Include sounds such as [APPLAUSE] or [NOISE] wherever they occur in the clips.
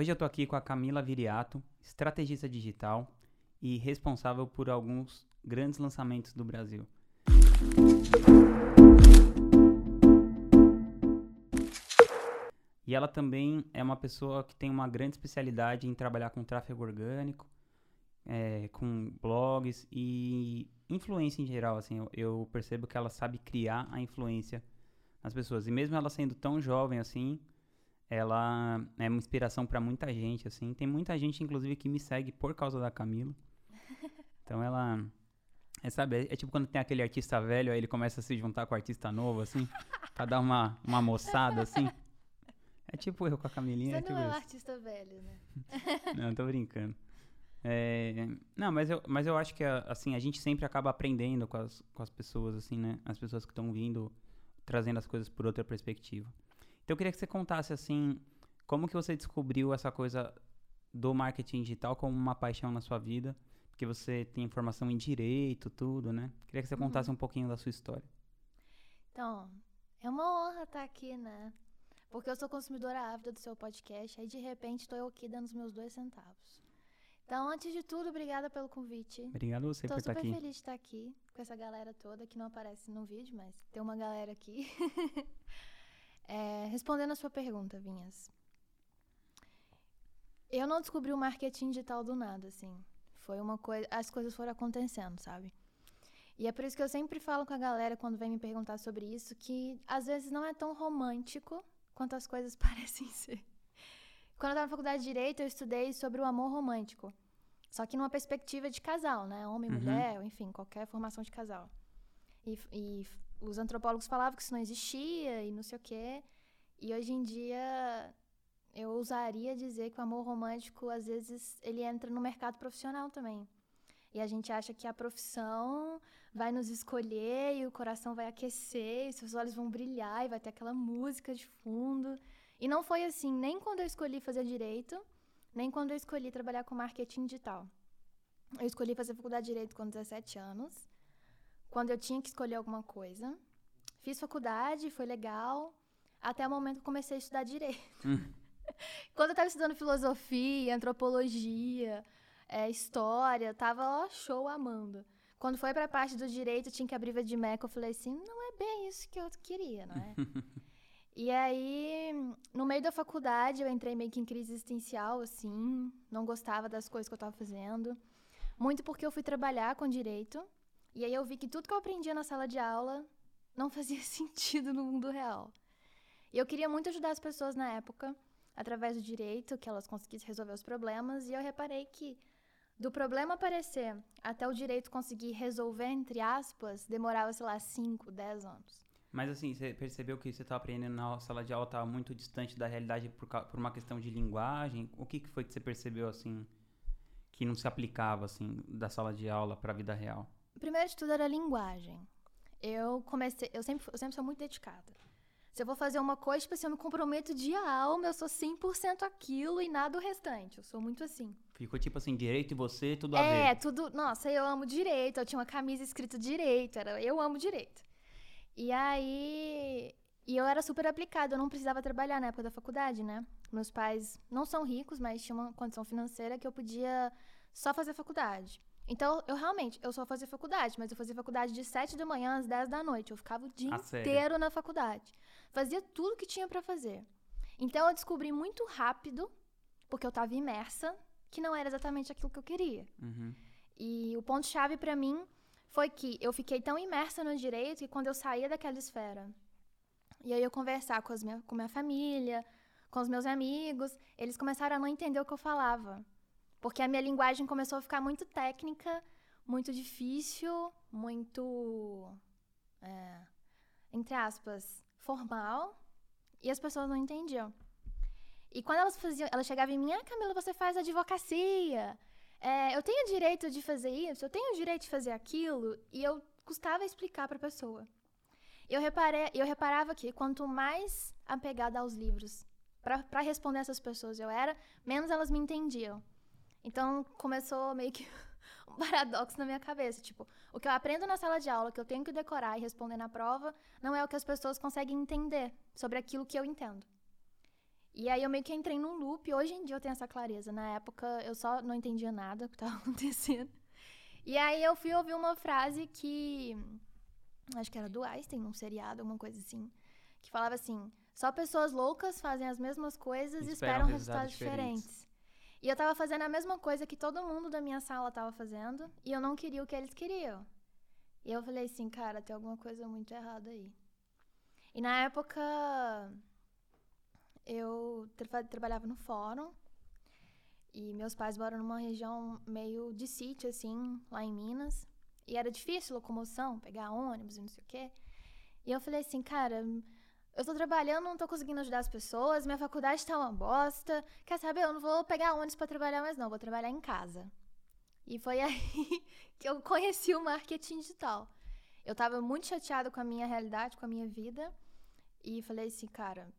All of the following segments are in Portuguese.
Hoje eu tô aqui com a Camila Viriato, estrategista digital e responsável por alguns grandes lançamentos do Brasil. E ela também é uma pessoa que tem uma grande especialidade em trabalhar com tráfego orgânico, é, com blogs e influência em geral. Assim, eu, eu, percebo que ela sabe criar a influência nas pessoas. E mesmo ela sendo tão jovem assim, ela é uma inspiração para muita gente. Assim, tem muita gente, inclusive, que me segue por causa da Camila. [LAUGHS] Então ela é, sabe, é, é, tipo quando tem aquele artista velho, aí ele começa a se juntar com o artista novo, assim, pra dar uma, uma moçada, assim. É tipo eu com a Camilinha. Você é tipo não é um artista velho, né? [LAUGHS] não, tô brincando. É, não, mas eu, mas eu acho que, assim, a gente sempre acaba aprendendo com as, com as pessoas, assim, né? As pessoas que estão vindo, trazendo as coisas por outra perspectiva. Então eu queria que você contasse, assim, como que você descobriu essa coisa do marketing digital como uma paixão na sua vida porque você tem formação em direito, tudo, né? Queria que você contasse uhum. um pouquinho da sua história. Então, é uma honra estar aqui, né? Porque eu sou consumidora ávida do seu podcast, aí de repente estou eu aqui dando os meus dois centavos. Então, antes de tudo, obrigada pelo convite. Obrigado você Tô por estar aqui. Estou super feliz de estar aqui com essa galera toda que não aparece no vídeo, mas tem uma galera aqui. [LAUGHS] é, respondendo a sua pergunta, Vinhas. Eu não descobri o marketing digital do nada, assim. Foi uma coisa. As coisas foram acontecendo, sabe? E é por isso que eu sempre falo com a galera quando vem me perguntar sobre isso que às vezes não é tão romântico quanto as coisas [LAUGHS] parecem ser. Quando eu estava na faculdade de Direito, eu estudei sobre o amor romântico. Só que numa perspectiva de casal, né? Homem, uhum. mulher, enfim, qualquer formação de casal. E, e, os antropólogos falavam que isso não existia e não sei o quê. E hoje em dia eu ousaria dizer que o amor romântico, às vezes, ele entra no mercado profissional também. E a gente acha que a profissão vai nos escolher e o coração vai aquecer, e seus olhos vão brilhar e vai ter aquela música de fundo. E não foi assim, nem quando eu escolhi fazer direito, nem quando eu escolhi trabalhar com marketing digital. Eu escolhi fazer faculdade de direito com 17 anos, quando eu tinha que escolher alguma coisa. Fiz faculdade, foi legal, até o momento que comecei a estudar direito. Hum. [LAUGHS] Quando eu tava estudando filosofia, antropologia, é, história, tava ó, show amando. Quando foi pra parte do direito, tinha que abrir de Meca, eu falei assim, não é bem isso que eu queria, não é? [LAUGHS] e aí, no meio da faculdade, eu entrei meio que em crise existencial, assim, não gostava das coisas que eu tava fazendo. Muito porque eu fui trabalhar com direito, e aí eu vi que tudo que eu aprendia na sala de aula não fazia [LAUGHS] sentido no mundo real. E eu queria muito ajudar as pessoas na época, através do direito, que elas conseguissem resolver os problemas, e eu reparei que do problema aparecer até o direito conseguir resolver, entre aspas, demorava, sei lá, 5, 10 anos. Mas assim, você percebeu que você estava aprendendo na sala de aula estava muito distante da realidade por, por uma questão de linguagem? O que, que foi que você percebeu, assim, que não se aplicava, assim, da sala de aula para a vida real? Primeiro de tudo era a linguagem. Eu comecei, eu sempre, eu sempre sou muito dedicada. Se eu vou fazer uma coisa, tipo assim, eu me comprometo de alma, eu sou 100% aquilo e nada o restante. Eu sou muito assim. Ficou tipo assim, direito e você, tudo a é, ver. É, tudo. Nossa, eu amo direito. Eu tinha uma camisa escrita direito. Era eu amo direito. E aí. E eu era super aplicada, eu não precisava trabalhar na época da faculdade, né? Meus pais não são ricos, mas tinham uma condição financeira que eu podia só fazer faculdade. Então, eu realmente, eu só fazia faculdade, mas eu fazia faculdade de 7 da manhã às 10 da noite. Eu ficava o dia ah, inteiro na faculdade. Fazia tudo que tinha para fazer. Então, eu descobri muito rápido, porque eu estava imersa, que não era exatamente aquilo que eu queria. Uhum. E o ponto-chave para mim foi que eu fiquei tão imersa no direito que quando eu saía daquela esfera e aí eu conversar com, as minha, com minha família, com os meus amigos, eles começaram a não entender o que eu falava. Porque a minha linguagem começou a ficar muito técnica, muito difícil, muito. É, entre aspas, formal. E as pessoas não entendiam. E quando elas faziam, elas chegavam em mim, ah, Camila, você faz advocacia. É, eu tenho direito de fazer isso, eu tenho direito de fazer aquilo. E eu custava explicar para a pessoa. Eu, reparei, eu reparava que quanto mais apegada aos livros para responder essas pessoas eu era, menos elas me entendiam. Então começou meio que [LAUGHS] um paradoxo na minha cabeça. Tipo, o que eu aprendo na sala de aula, que eu tenho que decorar e responder na prova, não é o que as pessoas conseguem entender sobre aquilo que eu entendo. E aí eu meio que entrei num loop. Hoje em dia eu tenho essa clareza. Na época eu só não entendia nada do que estava [LAUGHS] acontecendo. E aí eu fui ouvir uma frase que. Acho que era do Einstein, num seriado, alguma coisa assim. Que falava assim: só pessoas loucas fazem as mesmas coisas e esperam, esperam resultados, diferentes. diferentes. E eu tava fazendo a mesma coisa que todo mundo da minha sala tava fazendo. E eu não queria o que eles queriam. E eu falei assim, cara, tem alguma coisa muito errada aí. E na época eu tra trabalhava no fórum e meus pais moram numa região meio de sítio, assim, lá em Minas. E era difícil locomoção, pegar ônibus e não sei o quê. E eu falei assim, cara, eu tô trabalhando, não tô conseguindo ajudar as pessoas, minha faculdade tá uma bosta. Quer saber? Eu não vou pegar ônibus para trabalhar mais, não, vou trabalhar em casa. E foi [LAUGHS] aí que eu conheci o marketing digital. Eu tava muito chateada com a minha realidade, com a minha vida. E falei assim, cara,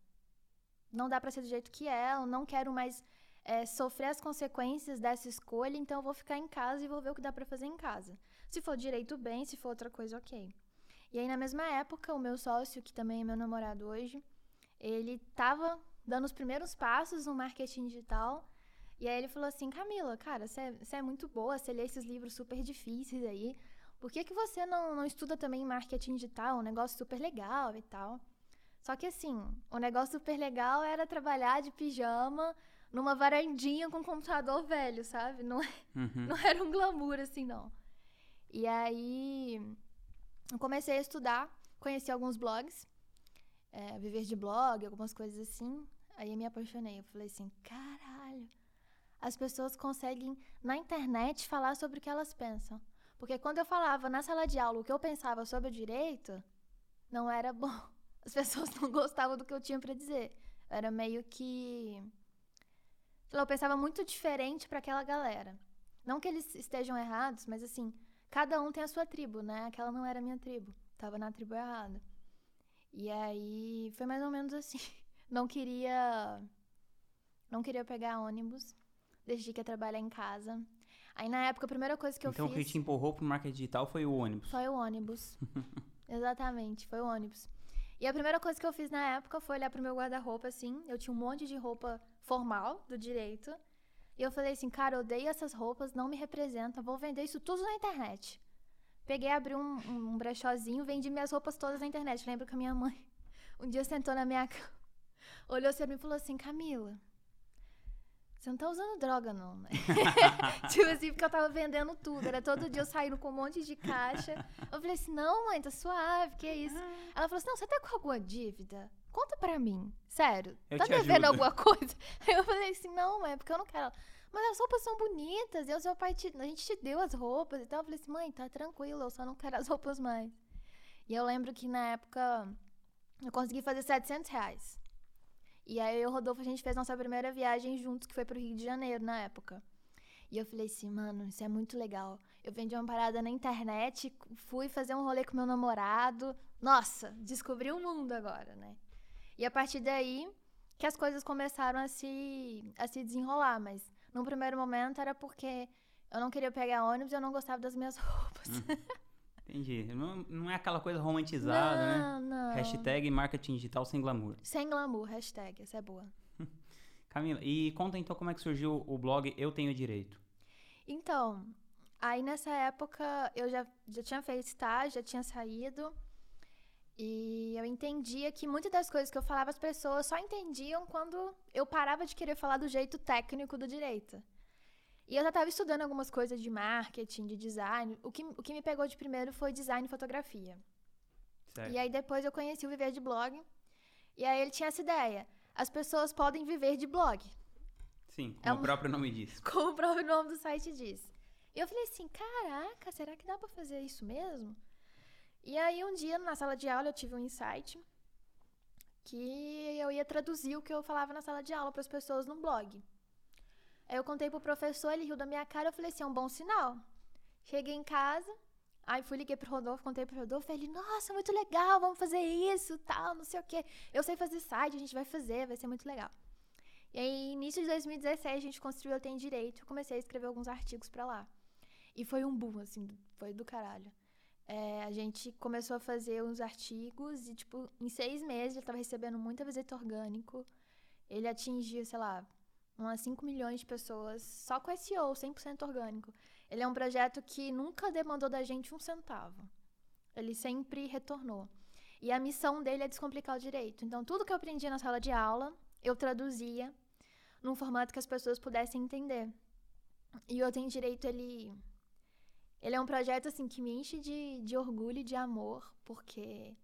não dá para ser do jeito que é, eu não quero mais é, sofrer as consequências dessa escolha, então eu vou ficar em casa e vou ver o que dá para fazer em casa. Se for direito, bem, se for outra coisa, ok. E aí, na mesma época, o meu sócio, que também é meu namorado hoje, ele tava dando os primeiros passos no marketing digital. E aí ele falou assim, Camila, cara, você é, é, muito boa, você lê esses livros super difíceis aí. Por que, que você não, não estuda também marketing digital? Um negócio super legal e tal. Só que assim, o negócio super legal era trabalhar de pijama numa varandinha com um computador velho, sabe? Não, é, uhum. [LAUGHS] não era um glamour assim, não. E aí comecei a estudar, conheci alguns blogs, é, viver de blog, algumas coisas assim. Aí eu me apaixonei. Eu falei assim, caralho, as pessoas conseguem na internet falar sobre o que elas pensam. Porque quando eu falava na sala de aula o que eu pensava sobre o direito, não era bom. [LAUGHS] As pessoas não gostavam do que eu tinha para dizer. Era meio que. Eu pensava muito diferente para aquela galera. Não que eles estejam errados, mas assim, cada um tem a sua tribo, né? Aquela não era a minha tribo. Tava na tribo errada. E aí foi mais ou menos assim. [LAUGHS] Não queria. Não queria pegar ônibus. Decidi que ia trabalhar em casa. Aí na época a primeira coisa que então, eu fiz. Então o que te empurrou pro marketing digital foi o ônibus. Foi o ônibus. [LAUGHS] Exatamente, foi o ônibus. E a primeira coisa que eu fiz na época foi olhar pro meu guarda-roupa, assim. Eu tinha um monte de roupa formal do direito. E eu falei assim, cara, eu odeio essas roupas, não me representam, vou vender isso tudo na internet. Peguei, abri um, um brechózinho, vendi minhas roupas todas na internet. Lembro que a minha mãe [LAUGHS] um dia sentou na minha [LAUGHS] cama, olhou assim pra mim e falou assim, Camila, você não tá usando droga, não, né? [LAUGHS] tipo assim, porque eu tava vendendo tudo. Era todo dia eu saindo com um monte de caixa. Eu falei assim, não, mãe, tá suave, que é isso? Ah. Ela falou assim, não, você tá com alguma dívida? Conta pra mim. Sério. Eu tá devendo alguma [LAUGHS] coisa? Aí eu falei assim, não, mãe, porque eu não quero. Mas as roupas são bonitas. E o seu pai, te... a gente te deu as roupas e tal. Eu falei assim, mãe, tá tranquilo, eu só não quero as roupas mais. E eu lembro que na época eu consegui fazer 700 reais. E aí eu e o Rodolfo, a gente fez nossa primeira viagem juntos, que foi pro Rio de Janeiro na época. E eu falei assim, mano, isso é muito legal. Eu vendi uma parada na internet, fui fazer um rolê com meu namorado. Nossa, descobri o um mundo agora, né? E a partir daí que as coisas começaram a se, a se desenrolar. Mas num primeiro momento era porque eu não queria pegar ônibus e eu não gostava das minhas [LAUGHS] roupas. Hum. Entendi. Não, não é aquela coisa romantizada, não, né? Não. Hashtag marketing digital sem glamour. Sem glamour, hashtag, essa é boa. [LAUGHS] Camila, e conta então como é que surgiu o blog Eu Tenho Direito. Então, aí nessa época eu já, já tinha feito estágio, já tinha saído. E eu entendia que muitas das coisas que eu falava as pessoas só entendiam quando eu parava de querer falar do jeito técnico do direito. E eu já estava estudando algumas coisas de marketing, de design. O que, o que me pegou de primeiro foi design e fotografia. Certo. E aí depois eu conheci o Viver de Blog. E aí ele tinha essa ideia. As pessoas podem viver de blog. Sim, como é o próprio nome diz. [LAUGHS] Como o próprio nome do site diz. E eu falei assim, caraca, será que dá para fazer isso mesmo? E aí um dia na sala de aula eu tive um insight que eu ia traduzir o que eu falava na sala de aula para as pessoas no blog. Aí eu contei pro professor, ele riu da minha cara, eu falei assim, é um bom sinal. Cheguei em casa, aí fui, liguei pro Rodolfo, contei pro Rodolfo, ele, nossa, muito legal, vamos fazer isso, tal, não sei o quê. Eu sei fazer site, a gente vai fazer, vai ser muito legal. E aí, início de 2016, a gente construiu Eu Tenho Direito, eu comecei a escrever alguns artigos para lá. E foi um boom, assim, foi do caralho. É, a gente começou a fazer uns artigos e, tipo, em seis meses já tava recebendo muita visita orgânico. Ele atingiu, sei lá, umas 5 milhões de pessoas só com SEO, 100% orgânico. Ele é um projeto que nunca demandou da gente um centavo. Ele sempre retornou. E a missão dele é descomplicar o direito. Então, tudo que eu aprendi na sala de aula, eu traduzia num formato que as pessoas pudessem entender. E o Tem Direito, ele, ele é um projeto assim que me enche de, de orgulho e de amor, porque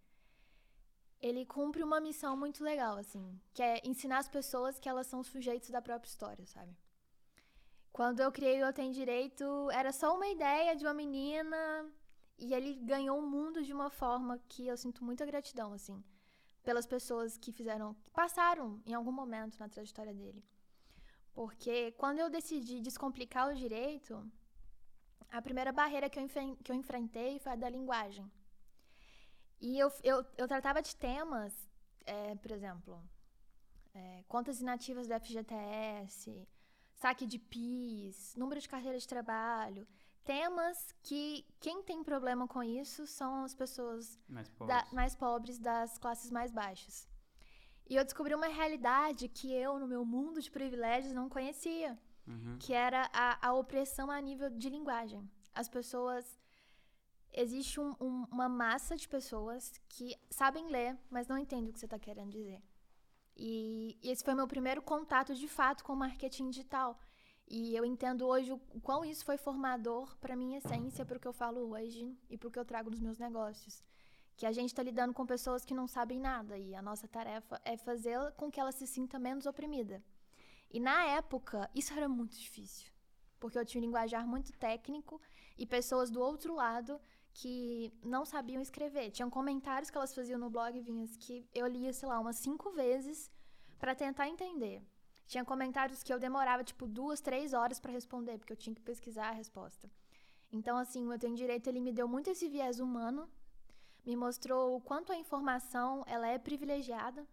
ele cumpre uma missão muito legal, assim, que é ensinar as pessoas que elas são sujeitos da própria história, sabe? Quando eu criei o Eu Tenho Direito, era só uma ideia de uma menina e ele ganhou o mundo de uma forma que eu sinto muita gratidão, assim, pelas pessoas que fizeram, que passaram em algum momento na trajetória dele. Porque quando eu decidi descomplicar o direito, a primeira barreira que eu, que eu enfrentei foi a da linguagem. E eu, eu, eu tratava de temas, é, por exemplo, é, contas inativas do FGTS, saque de PIS, número de carteira de trabalho. Temas que quem tem problema com isso são as pessoas Mais pobres. da- mais pobres das classes mais baixas. E eu descobri uma realidade que eu, no meu mundo de privilégios, não conhecia, Uhum. que era a, a opressão a nível de linguagem. As pessoas. Existe um- um- uma massa de pessoas que sabem ler, mas não entendem o que você está querendo dizer. E, e esse foi meu primeiro contato de fato com o marketing digital. E eu entendo hoje o, quão isso foi formador para minha essência, para o que eu falo hoje e para o que eu trago nos meus negócios. Que a gente está lidando com pessoas que não sabem nada e a nossa tarefa é fazer com que ela se sinta menos oprimida. E na época, isso era muito difícil, porque eu tinha um linguajar muito técnico e pessoas do outro lado que não sabiam escrever. Tinham comentários que elas faziam no blog Vinhas que eu lia, sei lá, umas cinco vezes para tentar entender. Tinha comentários que eu demorava, tipo, duas, três horas para responder, porque eu tinha que pesquisar a resposta. Então, assim, o Eu Tenho Direito, ele me deu muito esse viés humano, me mostrou o quanto a informação, ela é privilegiada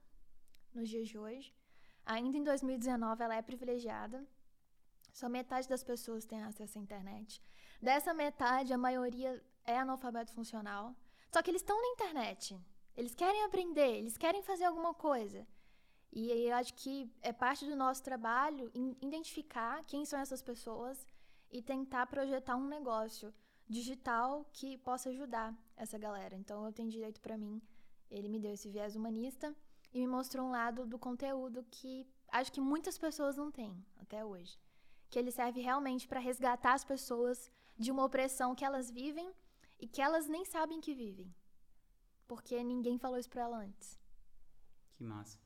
nos dias de hoje. Ainda em 2019, ela é privilegiada. Só metade das pessoas tem acesso à internet. Dessa metade, a maioria é analfabeto funcional. Só que eles estão na internet. Eles querem aprender, eles querem fazer alguma coisa. E eu acho que é parte do nosso trabalho identificar quem são essas pessoas e tentar projetar um negócio digital que possa ajudar essa galera. Então, eu tenho direito para mim. Ele me deu esse viés humanista e me mostrou um lado do conteúdo que acho que muitas pessoas não têm até hoje. Que ele serve realmente para resgatar as pessoas de uma opressão que elas vivem e que elas nem sabem que vivem. Porque ninguém falou isso pra ela antes. Que massa.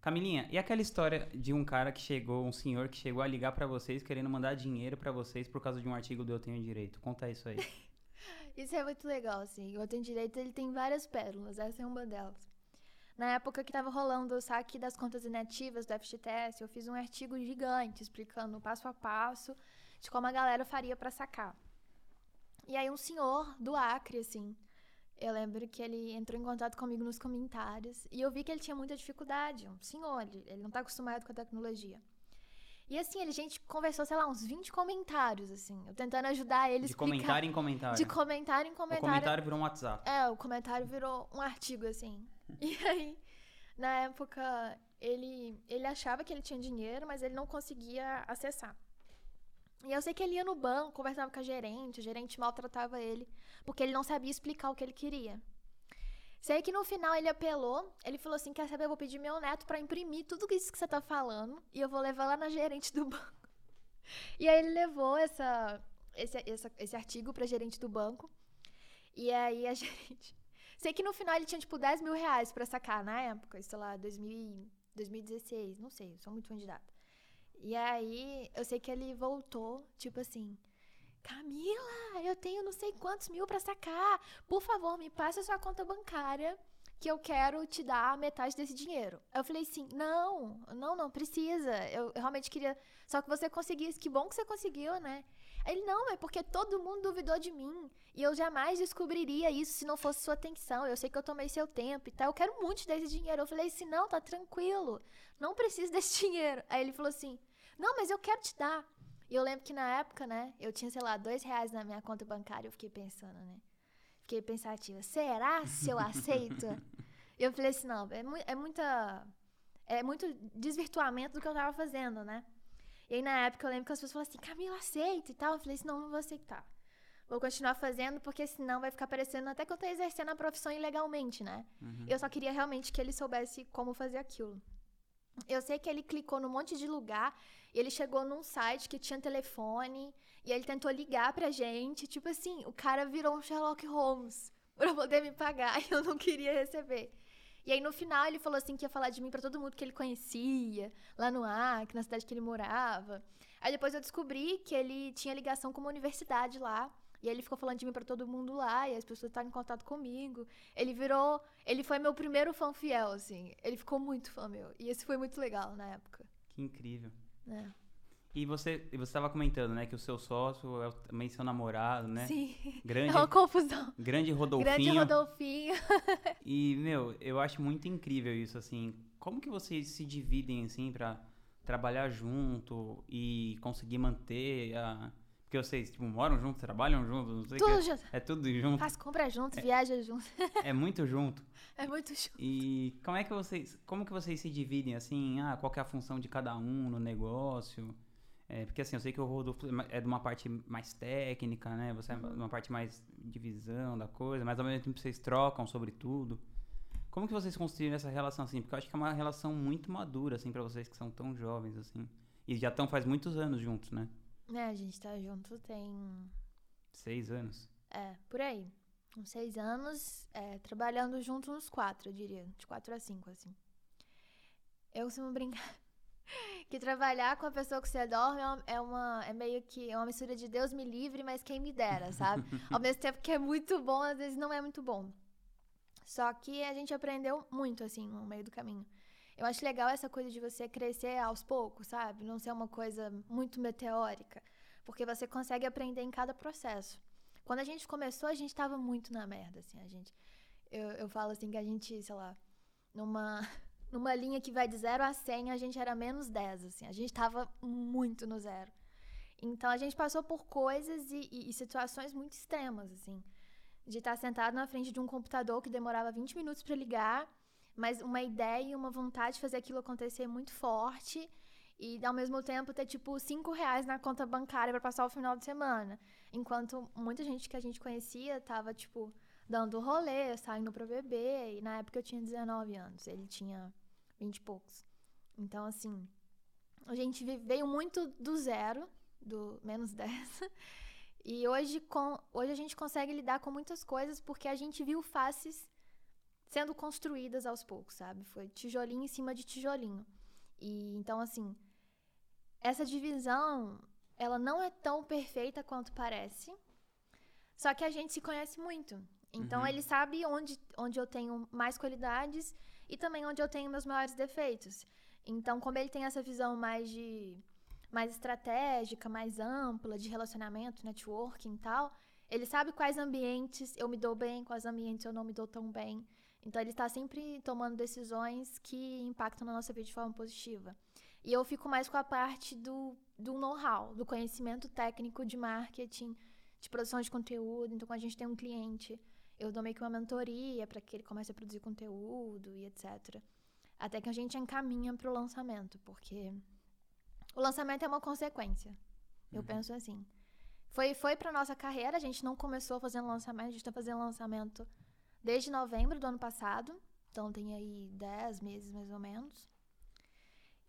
Camilinha, e aquela história de um cara que chegou, um senhor que chegou a ligar pra vocês querendo mandar dinheiro pra vocês por causa de um artigo do Eu Tenho Direito? Conta isso aí. [LAUGHS] Isso é muito legal, assim. O Eu Tenho Direito, ele tem várias pérolas. Essa é uma delas. Na época que tava rolando o saque das contas inativas do FGTS, eu fiz um artigo gigante explicando passo a passo de como a galera faria pra sacar. E aí um senhor do Acre, assim, eu lembro que ele entrou em contato comigo nos comentários e eu vi que ele tinha muita dificuldade. Um senhor, ele, ele não tá acostumado com a tecnologia. E assim, ele, a gente conversou, sei lá, uns 20 comentários, assim, eu tentando ajudar ele a De explicar. comentário em comentário. De comentário em O comentário. comentário virou um WhatsApp. É, o comentário virou um artigo, assim. [LAUGHS] E aí, na época, ele, ele achava que ele tinha dinheiro, mas ele não conseguia acessar. E eu sei que ele ia no banco, conversava com a gerente, a gerente maltratava ele, porque ele não sabia explicar o que ele queria. Sei que no final ele apelou, ele falou assim: Quer saber? Eu vou pedir meu neto pra imprimir tudo isso que você tá falando e eu vou levar lá na gerente do [LAUGHS] banco. E aí ele levou essa, esse, essa- esse artigo pra gerente do banco. E aí a [LAUGHS] gerente. Sei que no final ele tinha, tipo, 10 mil reais pra sacar na época, sei lá, 2000, 2016, não sei, sou muito fã de data. E aí eu sei que ele voltou, tipo assim. Camila, eu tenho não sei quantos mil pra sacar. Por favor, me passe a sua conta bancária que eu quero te dar metade desse dinheiro. Eu falei assim: não, não, não precisa. Eu, eu realmente queria. Só que você conseguisse. Que bom que você conseguiu, né? Ele, não, é porque todo mundo duvidou de mim. E eu jamais descobriria isso se não fosse sua atenção. Eu sei que eu tomei seu tempo e tal. Eu quero muito desse dinheiro. Eu falei assim: não, tá tranquilo. Não preciso [LAUGHS] desse dinheiro. Aí ele falou assim: não, mas eu quero te dar. E eu lembro que na época, né, eu tinha, sei lá, dois reais na minha conta bancária. Eu fiquei pensando, né? Fiquei pensativa: será se eu aceito? E eu falei assim: não, é, mui- é muita. é muito desvirtuamento do que eu tava fazendo, né? E aí, na época, eu lembro que as pessoas falaram assim, Camila, aceita e tal. Eu falei assim, não, não vou aceitar. Vou continuar fazendo, porque senão vai ficar parecendo até que eu tô exercendo a profissão ilegalmente, né? Uhum. Eu só queria realmente que ele soubesse como fazer aquilo. Eu sei que ele clicou num monte de lugar ele chegou num site que tinha telefone e ele tentou ligar pra gente. Tipo assim, o cara virou um Sherlock Holmes [LAUGHS] pra poder me pagar e eu não queria receber. E aí no final ele falou assim que ia falar de mim pra todo mundo que ele conhecia, lá no Acre, na cidade que ele morava. Aí depois eu descobri que ele tinha ligação com uma universidade lá. E ele ficou falando de mim pra todo mundo lá, e as pessoas estavam em contato comigo. Ele virou. Ele foi meu primeiro fã fiel, assim. Ele ficou muito fã meu. E esse foi muito legal na época. Que incrível. né? E você e você estava comentando, né, que o seu sócio é o- também seu namorado, né? Sim. Grande, É uma confusão. grande Rodolfinho. Grande Rodolfinho. [LAUGHS] E, meu, eu acho muito incrível isso, assim. Como que vocês se dividem, assim, pra trabalhar junto e conseguir manter a... Porque vocês, tipo, moram juntos, trabalham juntos, não sei Tudo que. junto. É tudo junto, Faz compra junto, viaja junto. [LAUGHS] é muito junto. É muito junto. E como é que vocês, como que vocês se dividem, assim, ah, qual é a função de cada um no negócio? É, porque, assim, eu sei que o Rodolfo é é de uma parte mais técnica, né? Você é de uma parte mais de visão da coisa, mas ao mesmo tempo vocês trocam sobre tudo. Como que vocês construíram essa relação, assim? Porque eu acho que é uma relação muito madura, assim, pra vocês que são tão jovens, assim. E já estão faz muitos anos juntos, né? É, a gente tá junto tem. Seis anos. É, por aí. Uns seis anos, é, trabalhando junto uns quatro, eu diria. De quatro a cinco, assim. Eu costumo brincar [LAUGHS] que trabalhar com a pessoa que você dorme é uma- é uma. É meio que é uma mistura de Deus me livre, mas quem me dera, sabe? [LAUGHS] Ao mesmo tempo que é muito bom, às vezes não é muito bom. Só que a gente aprendeu muito, assim, no meio do caminho. Eu acho legal essa coisa de você crescer aos poucos, sabe? Não ser uma coisa muito meteórica. Porque você consegue aprender em cada processo. Quando a gente começou, a gente tava muito na merda, assim. A gente. Eu, eu falo assim que a gente, sei lá, numa, [LAUGHS] numa linha que vai de 0 a 100, a gente era menos 10, assim. A gente tava muito no zero. Então a gente passou por coisas e, e- e situações muito extremas, assim. De estar sentado na frente de um computador que demorava 20 minutos para ligar, mas uma ideia e uma vontade de fazer aquilo acontecer muito forte. E ao mesmo tempo ter tipo 5 reais na conta bancária para passar o final de semana. Enquanto muita gente que a gente conhecia tava, tipo, dando rolê, saindo pra beber. E na época eu tinha 19 anos, ele tinha 20 e poucos. Então, assim, a gente veio muito do zero, do menos [LAUGHS] 10. E hoje, com, hoje a gente consegue lidar com muitas coisas porque a gente viu faces sendo construídas aos poucos, sabe? Foi tijolinho em cima de tijolinho. E então, assim, essa divisão, ela não é tão perfeita quanto parece. Só que a gente se conhece muito. Então Uhum. ele sabe onde, onde eu tenho mais qualidades e também onde eu tenho meus maiores defeitos. Então, como ele tem essa visão mais de mais estratégica, mais ampla de relacionamento, networking e tal, ele sabe quais ambientes eu me dou bem, quais ambientes eu não me dou tão bem. Então ele está sempre tomando decisões que impactam na nossa vida de forma positiva. E eu fico mais com a parte do, do know-how, do conhecimento técnico de marketing, de produção de conteúdo. Então, quando a gente tem um cliente, eu dou meio que uma mentoria para que ele comece a produzir conteúdo e etc. Até que a gente encaminha para o lançamento, porque o lançamento é uma consequência. Eu Uhum. penso assim. Foi, foi para nossa carreira, a gente não começou fazendo lançamento, a gente está fazendo lançamento desde novembro do ano passado. Então tem aí 10 meses mais ou menos.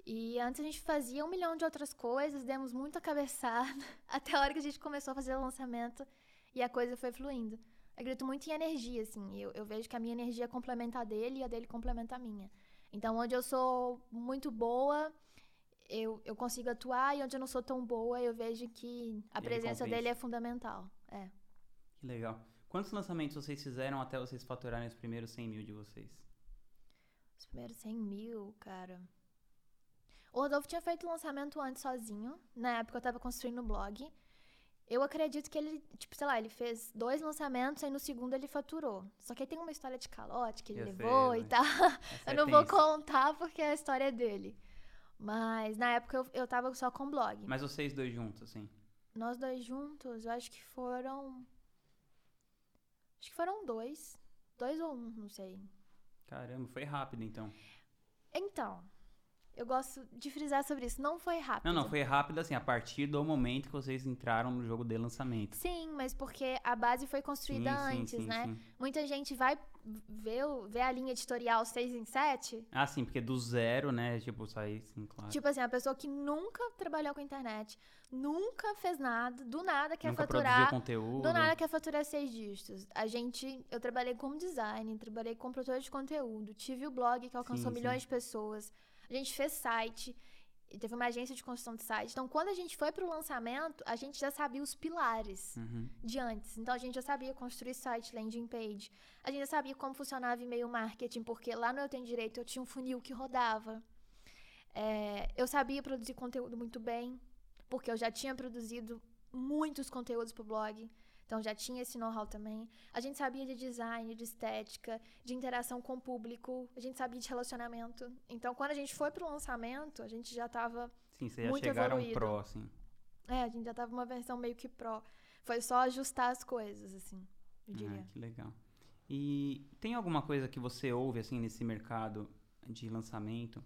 E antes a gente fazia um milhão de outras coisas, demos muita [LAUGHS] cabeçada, até a hora que a gente começou a fazer o lançamento e a coisa foi fluindo. Eu acredito muito em energia, assim. Eu, eu vejo que a minha energia complementa a dele e a dele complementa a minha. Então, onde eu sou muito boa, eu, eu consigo atuar, e onde eu não sou tão boa, eu vejo que a presença dele é fundamental. É. Que legal. Quantos lançamentos vocês fizeram até vocês faturarem os primeiros 100 mil de vocês? Os primeiros 100 mil, cara. O Rodolfo tinha feito o lançamento antes sozinho. Na época eu tava construindo o blog. Eu acredito que ele, tipo, sei lá, ele fez dois lançamentos, aí no segundo ele faturou. Só que aí tem uma história de calote que ele Eu sei, levou e mas- tal. Essa [LAUGHS] Eu é não vou contar porque a história é dele. Mas na época eu, eu tava só com o blog. Mas vocês dois juntos, assim. Nós dois juntos, eu acho que foram. Acho que foram dois. Dois ou um, não sei. Caramba, foi rápido então. Então, eu gosto de frisar sobre isso. Não foi rápido. Não, não, foi rápido assim, a partir do momento que vocês entraram no jogo de lançamento. Sim, mas porque a base foi construída Sim, antes, sim, né? sim. Muita gente vai ver, ver a linha editorial 6 em 7. Ah, sim, porque do zero, né? Tipo, sair, sim, claro. Tipo assim, a pessoa que nunca trabalhou com internet, nunca fez nada, do nada quer Nunca faturar. conteúdo. Do nada quer faturar seis dígitos. A gente, eu trabalhei como designer, trabalhei como produtora de conteúdo, tive o blog que alcançou milhões de pessoas. A gente fez site, teve uma agência de construção de site. Então, quando a gente foi pro lançamento, a gente já sabia os pilares Uhum. de antes. Então, a gente já sabia construir site, landing page. A gente já sabia como funcionava e-mail marketing, porque lá no Eu Tenho Direito eu tinha um funil que rodava. É, eu sabia produzir conteúdo muito bem, porque eu já tinha produzido muitos conteúdos pro blog. Então, já tinha esse know-how também. A gente sabia de design, de estética, de interação com o público. A gente sabia de relacionamento. Então, quando a gente foi pro lançamento, a gente já tava Sim, vocês já Muito chegaram evoluído. pro, assim. é, a gente já tava uma versão meio que pró. Foi só ajustar as coisas, assim, eu diria. Ah, que legal. E tem alguma coisa que você ouve, assim, nesse mercado de lançamento?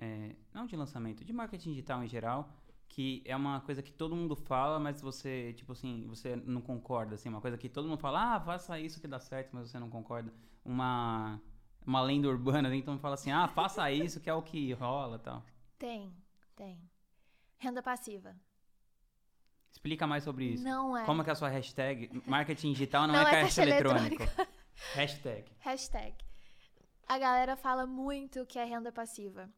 é, não de lançamento, de marketing digital em geral, que é uma coisa que todo mundo fala, mas você, tipo assim, você não concorda, assim, uma coisa que todo mundo fala, ah, faça isso que dá certo, mas você não concorda. Uma, uma lenda urbana, né? então fala assim, ah, faça isso que é o que rola tal. Tem, tem. Renda passiva. Explica mais sobre isso. Não é. Como que é a sua hashtag? Marketing digital não, Não é, é caixa caixa eletrônico. hashtag. Hashtag. A galera fala muito que é renda passiva.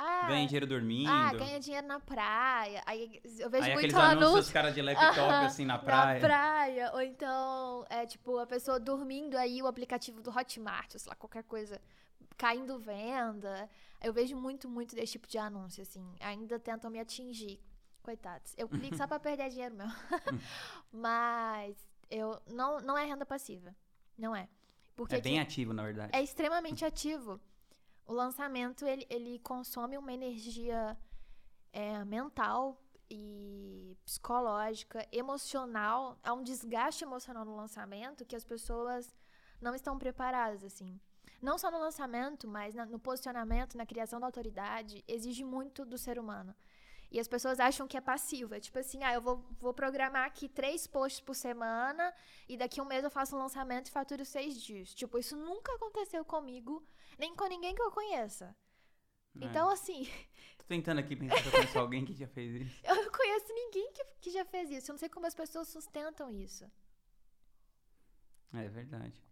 Ah, Ganha dinheiro dormindo. ah, ganha dinheiro na praia. Aí eu vejo Aí muito aqueles anúncio anúncios, cara de [LAUGHS] laptop, assim, na praia. Na praia. Ou então, é tipo, a pessoa dormindo aí, o aplicativo do Hotmart, sei lá, qualquer coisa, caindo venda. Eu vejo muito, muito desse tipo de anúncio, assim. Ainda tentam me atingir. Coitados. Eu clico só pra perder dinheiro mesmo. [LAUGHS] [LAUGHS] Mas eu não, não é renda passiva. Não é. Porque É bem ativo, na verdade. é extremamente ativo. O lançamento, ele, ele consome uma energia é, mental e psicológica, emocional. Há um desgaste emocional no lançamento que as pessoas não estão preparadas, assim. Não só no lançamento, mas na- no posicionamento, na criação da autoridade, exige muito do ser humano. E as pessoas acham que é passivo. É tipo assim, ah, eu vou, vou programar aqui três posts por semana e daqui um mês eu faço um lançamento e faturo seis dias. Tipo, isso nunca aconteceu comigo, nem com ninguém que eu conheça. É. Então, assim, Tô tentando aqui pensar se eu conheço alguém que já fez isso. [LAUGHS] eu não conheço ninguém que, que já fez isso. Eu não sei como as pessoas sustentam isso. É verdade.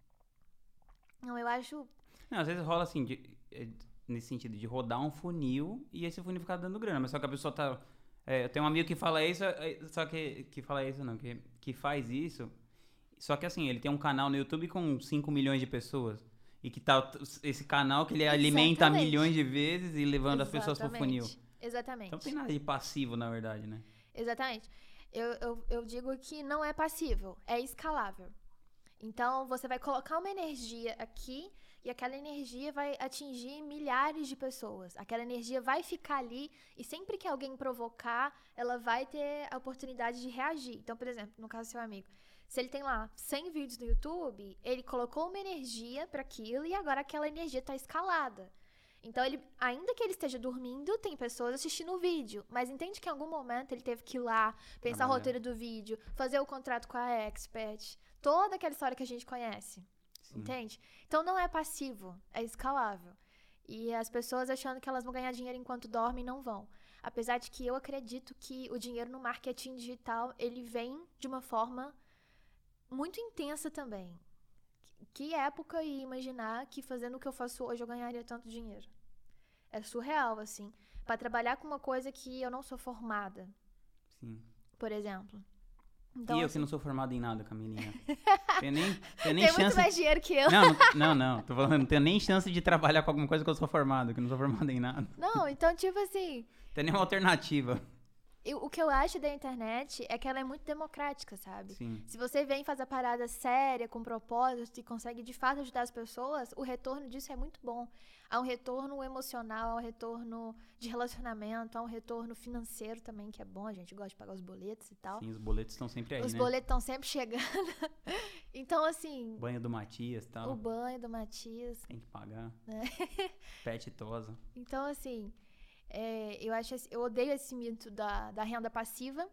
Não, eu acho. Não, às vezes rola assim, de- é, nesse sentido, de rodar um funil e esse funil ficar dando grana. Mas só que a pessoa tá. é, eu tenho um amigo que fala isso, é, só que. Que fala isso, não, que, que faz isso. Só que assim, ele tem um canal no YouTube com 5 milhões de pessoas. E que tá esse canal que ele alimenta Exatamente. milhões de vezes e levando as pessoas pro funil. Exatamente. Exatamente. Então não tem nada de passivo, na verdade, né? Exatamente. Eu, eu, eu digo que não é passível, é escalável. Então, você vai colocar uma energia aqui e aquela energia vai atingir milhares de pessoas. Aquela energia vai ficar ali e sempre que alguém provocar, ela vai ter a oportunidade de reagir. Então, por exemplo, no caso do seu amigo, se ele tem lá 100 vídeos no YouTube, ele colocou uma energia para aquilo e agora aquela energia está escalada. Então, ele, ainda que ele esteja dormindo, tem pessoas assistindo o vídeo. Mas entende que em algum momento ele teve que ir lá, pensar o roteiro do vídeo, fazer o contrato com a expert. Toda aquela história que a gente conhece. Sim. Entende? Então não é passivo, é escalável. E as pessoas achando que elas vão ganhar dinheiro enquanto dormem, não vão. Apesar de que eu acredito que o dinheiro no marketing digital, ele vem de uma forma muito intensa também. Que época ia imaginar que fazendo o que eu faço hoje eu ganharia tanto dinheiro? É surreal, assim. Para trabalhar com uma coisa que eu não sou formada, Sim. por exemplo. Então, e eu assim, que não sou formado em nada, Camilinha. [LAUGHS] Tenho nem, tenho nem tem muito chance. mais dinheiro que eu. Não, não, não. Tô falando, não tenho nem chance de trabalhar com alguma coisa que eu sou formado, que eu não sou formado em nada. Não, então, tipo assim, Tem nenhuma alternativa. Eu- o que eu acho da internet é que ela é muito democrática, sabe? Sim. Se você vem fazer a parada séria, com propósito e consegue de fato ajudar as pessoas, o retorno disso é muito bom. Há um retorno emocional, há um retorno de relacionamento, há um retorno financeiro também, que é bom, a gente gosta de pagar os boletos e tal. Sim, os boletos estão sempre aí, os né? boletos estão sempre chegando. [LAUGHS] então, assim, Banho do Matias e tal. o banho do Matias. Tem que pagar. né? [LAUGHS] Pet. Então, assim, É, eu acho eu odeio esse mito da, da renda passiva.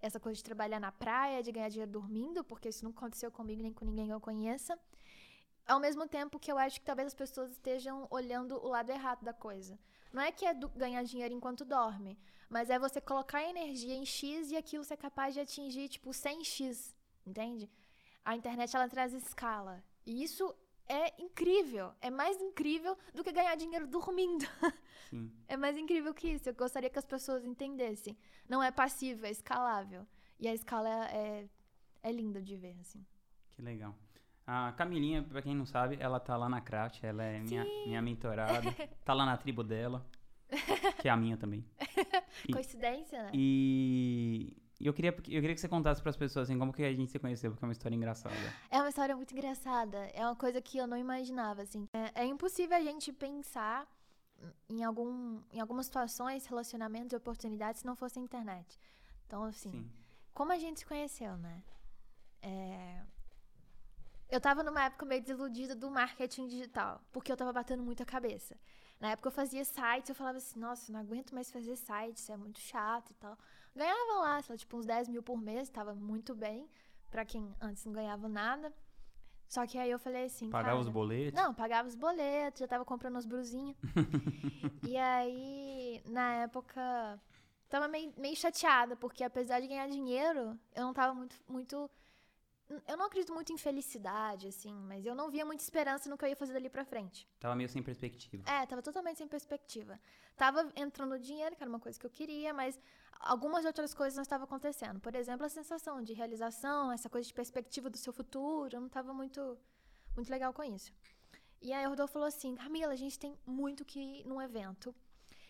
Essa coisa de trabalhar na praia, de ganhar dinheiro dormindo, porque isso não aconteceu comigo nem com ninguém que eu conheça. Ao mesmo tempo que eu acho que talvez as pessoas estejam olhando o lado errado da coisa. Não é que é ganhar dinheiro enquanto dorme, mas é você colocar energia em X e aquilo ser capaz de atingir, tipo, 100X, entende? A internet, ela traz escala. E isso é incrível. É mais incrível do que ganhar dinheiro dormindo. [LAUGHS] Sim. É mais incrível que isso. Eu gostaria que as pessoas entendessem. Não é passivo, é escalável. E a escala é, é, é linda de ver, assim. Que legal. A Camilinha, pra quem não sabe, ela tá lá na Craft, ela é minha, minha mentorada. [LAUGHS] tá lá na tribo dela, que é a minha também. [LAUGHS] E, Coincidência, né? E e eu queria, eu queria que você contasse para as pessoas assim, como que a gente se conheceu, porque é uma história engraçada. É uma história muito engraçada. É uma coisa que eu não imaginava, assim. É, é impossível a gente pensar em, algum, em algumas situações, relacionamentos e oportunidades se não fosse a internet. Então, assim, Sim. como a gente se conheceu, né? É... Eu tava numa época meio desiludida do marketing digital, porque eu tava batendo muito a cabeça. Na época eu fazia sites, eu falava assim, nossa, não aguento mais fazer sites, é muito chato e tal. Ganhava lá, sei lá, tipo, uns 10 mil por mês, tava muito bem, pra quem antes não ganhava nada. Só que aí eu falei assim. Pagava os boletos? Não, pagava os boletos, já tava comprando as brusinhas. [LAUGHS] e aí, na época, tava meio, meio chateada, porque apesar de ganhar dinheiro, eu não tava muito, muito eu não acredito muito em felicidade, assim, mas eu não via muita esperança no que eu ia fazer dali pra frente. Tava meio sem perspectiva. É, tava totalmente sem perspectiva. Tava entrando dinheiro, que era uma coisa que eu queria, mas algumas outras coisas não estavam acontecendo. Por exemplo, a sensação de realização, essa coisa de perspectiva do seu futuro, eu não tava muito, muito legal com isso. E aí o Rodolfo falou assim, Camila, a gente tem muito que ir num evento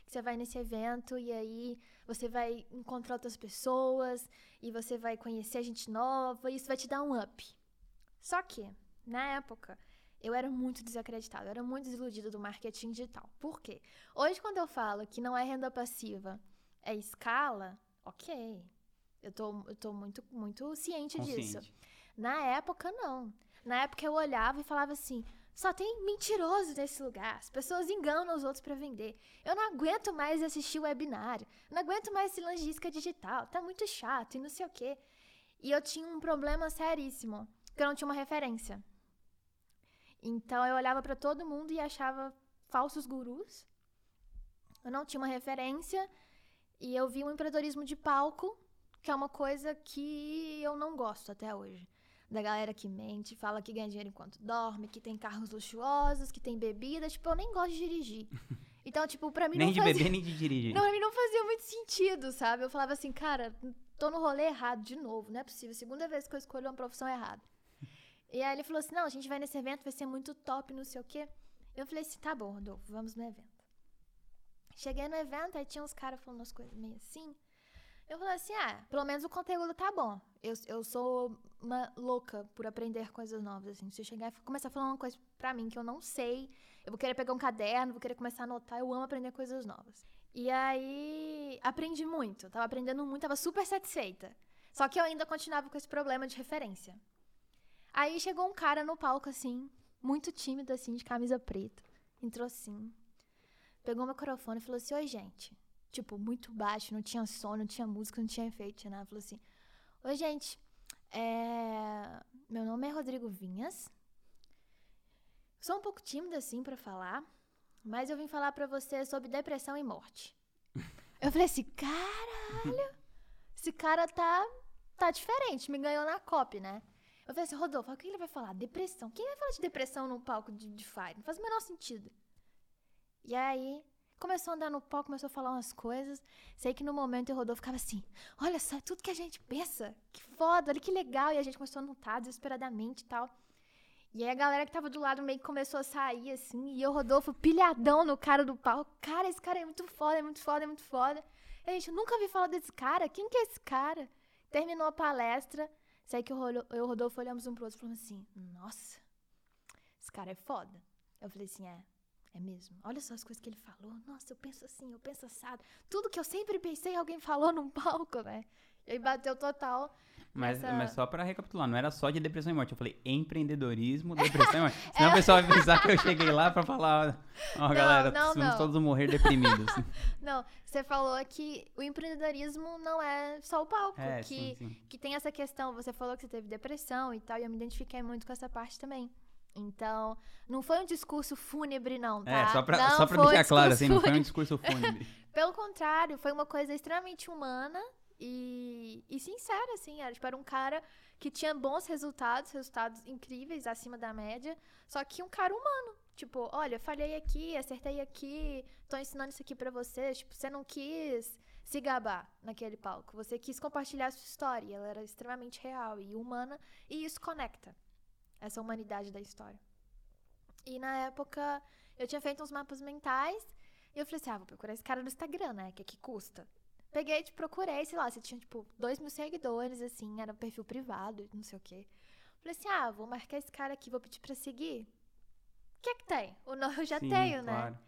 você vai nesse evento e aí você vai encontrar outras pessoas e você vai conhecer gente nova e isso vai te dar um up. Só que, na época, eu era muito desacreditada, eu era muito desiludida do marketing digital. Por quê? Hoje, quando eu falo que não é renda passiva, é escala, ok. Eu tô, eu tô muito, muito ciente Consciente. disso. Na época, não. Na época, eu olhava e falava assim: só tem mentiroso nesse lugar. As pessoas enganam os outros para vender. Eu não aguento mais assistir webinário. não aguento mais esse logística digital. Tá muito chato e não sei o quê. E eu tinha um problema seríssimo, que eu não tinha uma referência. Então eu olhava para todo mundo e achava falsos gurus. Eu não tinha uma referência e eu vi um empreendedorismo de palco, que é uma coisa que eu não gosto até hoje da galera que mente, fala que ganha dinheiro enquanto dorme, que tem carros luxuosos, que tem bebida. Tipo, eu nem gosto de dirigir. [LAUGHS] Então, tipo, pra mim nem não de fazia... beber, nem de dirigir. [LAUGHS] Não, pra mim não fazia muito sentido, sabe? Eu falava assim, cara, tô no rolê errado de novo, não é possível. Segunda vez que eu escolho uma profissão errada. E aí ele falou assim, não, a gente vai nesse evento, vai ser muito top, não sei o quê. Eu falei assim, tá bom, Rodolfo, vamos no evento. Cheguei no evento, aí tinha uns caras falando umas coisas meio assim. Eu falei assim, ah, pelo menos o conteúdo tá bom. Eu, eu sou uma louca por aprender coisas novas, assim. Se eu chegar e começar a falar uma coisa pra mim que eu não sei, eu vou querer pegar um caderno, vou querer começar a anotar. Eu amo aprender coisas novas. E aí, aprendi muito. Tava aprendendo muito, tava super satisfeita. Só que eu ainda continuava com esse problema de referência. Aí chegou um cara no palco, assim, muito tímido, assim, de camisa preta. Entrou assim, pegou o microfone e falou assim: Oi, gente. Tipo, muito baixo, não tinha som, não tinha música, não tinha efeito, tinha nada. Falou assim: Oi, gente. É... Meu nome é Rodrigo Vinhas. Sou um pouco tímida, assim, para falar. Mas eu vim falar para você sobre depressão e morte. Eu falei assim, caralho, esse cara tá, tá diferente, me ganhou na copy, né? Eu falei assim, Rodolfo, o que ele vai falar? Depressão. Quem vai falar de depressão num palco de, de Fire? Não faz o menor sentido. E aí, começou a andar no palco, começou a falar umas coisas. Sei que no momento o Rodolfo ficava assim: olha só, tudo que a gente pensa, que foda, olha que legal. E a gente começou a notar desesperadamente e tal. E aí a galera que tava do lado meio que começou a sair, assim, e o Rodolfo pilhadão no cara do palco. Cara, esse cara é muito foda, é muito foda, é muito foda. E a gente, eu nunca vi falar desse cara. Quem que é esse cara? Terminou a palestra. Sei que eu e o Rodolfo olhamos um pro outro e falamos assim: Nossa, esse cara é foda. Eu falei assim: É, é mesmo. Olha só as coisas que ele falou. Nossa, eu penso assim, eu penso assado. Tudo que eu sempre pensei, alguém falou num palco, né? E aí bateu total. Mas, Essa- mas só pra recapitular, não era só de depressão e morte. Eu falei empreendedorismo, [LAUGHS] depressão e morte. Senão o pessoal vai [LAUGHS] pensar que eu cheguei lá pra falar, ó, galera, não, vamos não. todos morrer deprimidos. [LAUGHS] Não, você falou que o empreendedorismo não é só o palco, É, que, sim, sim. que tem essa questão, você falou que você teve depressão e tal, e eu me identifiquei muito com essa parte também. Então, não foi um discurso fúnebre, não, tá? É, só pra, Não só pra deixar claro, assim, não foi um discurso fúnebre. [LAUGHS] Pelo contrário, foi uma coisa extremamente humana e, e sincera, assim. Era, tipo, era um cara que tinha bons resultados, resultados incríveis, acima da média, só que um cara humano. Tipo, olha, falhei aqui, acertei aqui, tô ensinando isso aqui pra você. Tipo, você não quis se gabar naquele palco. Você quis compartilhar a sua história. Ela era extremamente real e humana, e isso conecta essa humanidade da história. E na época, eu tinha feito uns mapas mentais e eu falei assim, ah, vou procurar esse cara no Instagram, né? Que é que custa. Peguei, te procurei, sei lá, você tinha, tipo, dois mil seguidores, assim, era um perfil privado, não sei o quê. Falei assim, ah, vou marcar esse cara aqui, vou pedir pra seguir. O que é que tem? O nome eu já Sim, tenho, né? claro.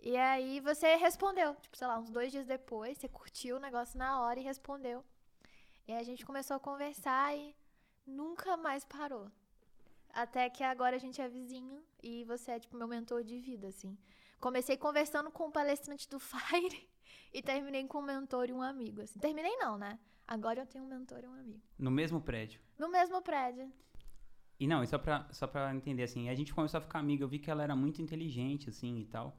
E aí você respondeu, tipo, sei lá, uns dois dias depois, você curtiu o negócio na hora e respondeu. E aí a gente começou a conversar e nunca mais parou. Até que agora a gente é vizinho e você é, tipo, meu mentor de vida, assim. Comecei conversando com um palestrante do [LAUGHS] Fire e terminei com um mentor e um amigo, assim. Terminei não, né? Agora eu tenho um mentor e um amigo. No mesmo prédio. No mesmo prédio. E não, e só pra, só pra entender, assim, a gente começou a ficar amigo, eu vi que ela era muito inteligente, assim, e tal.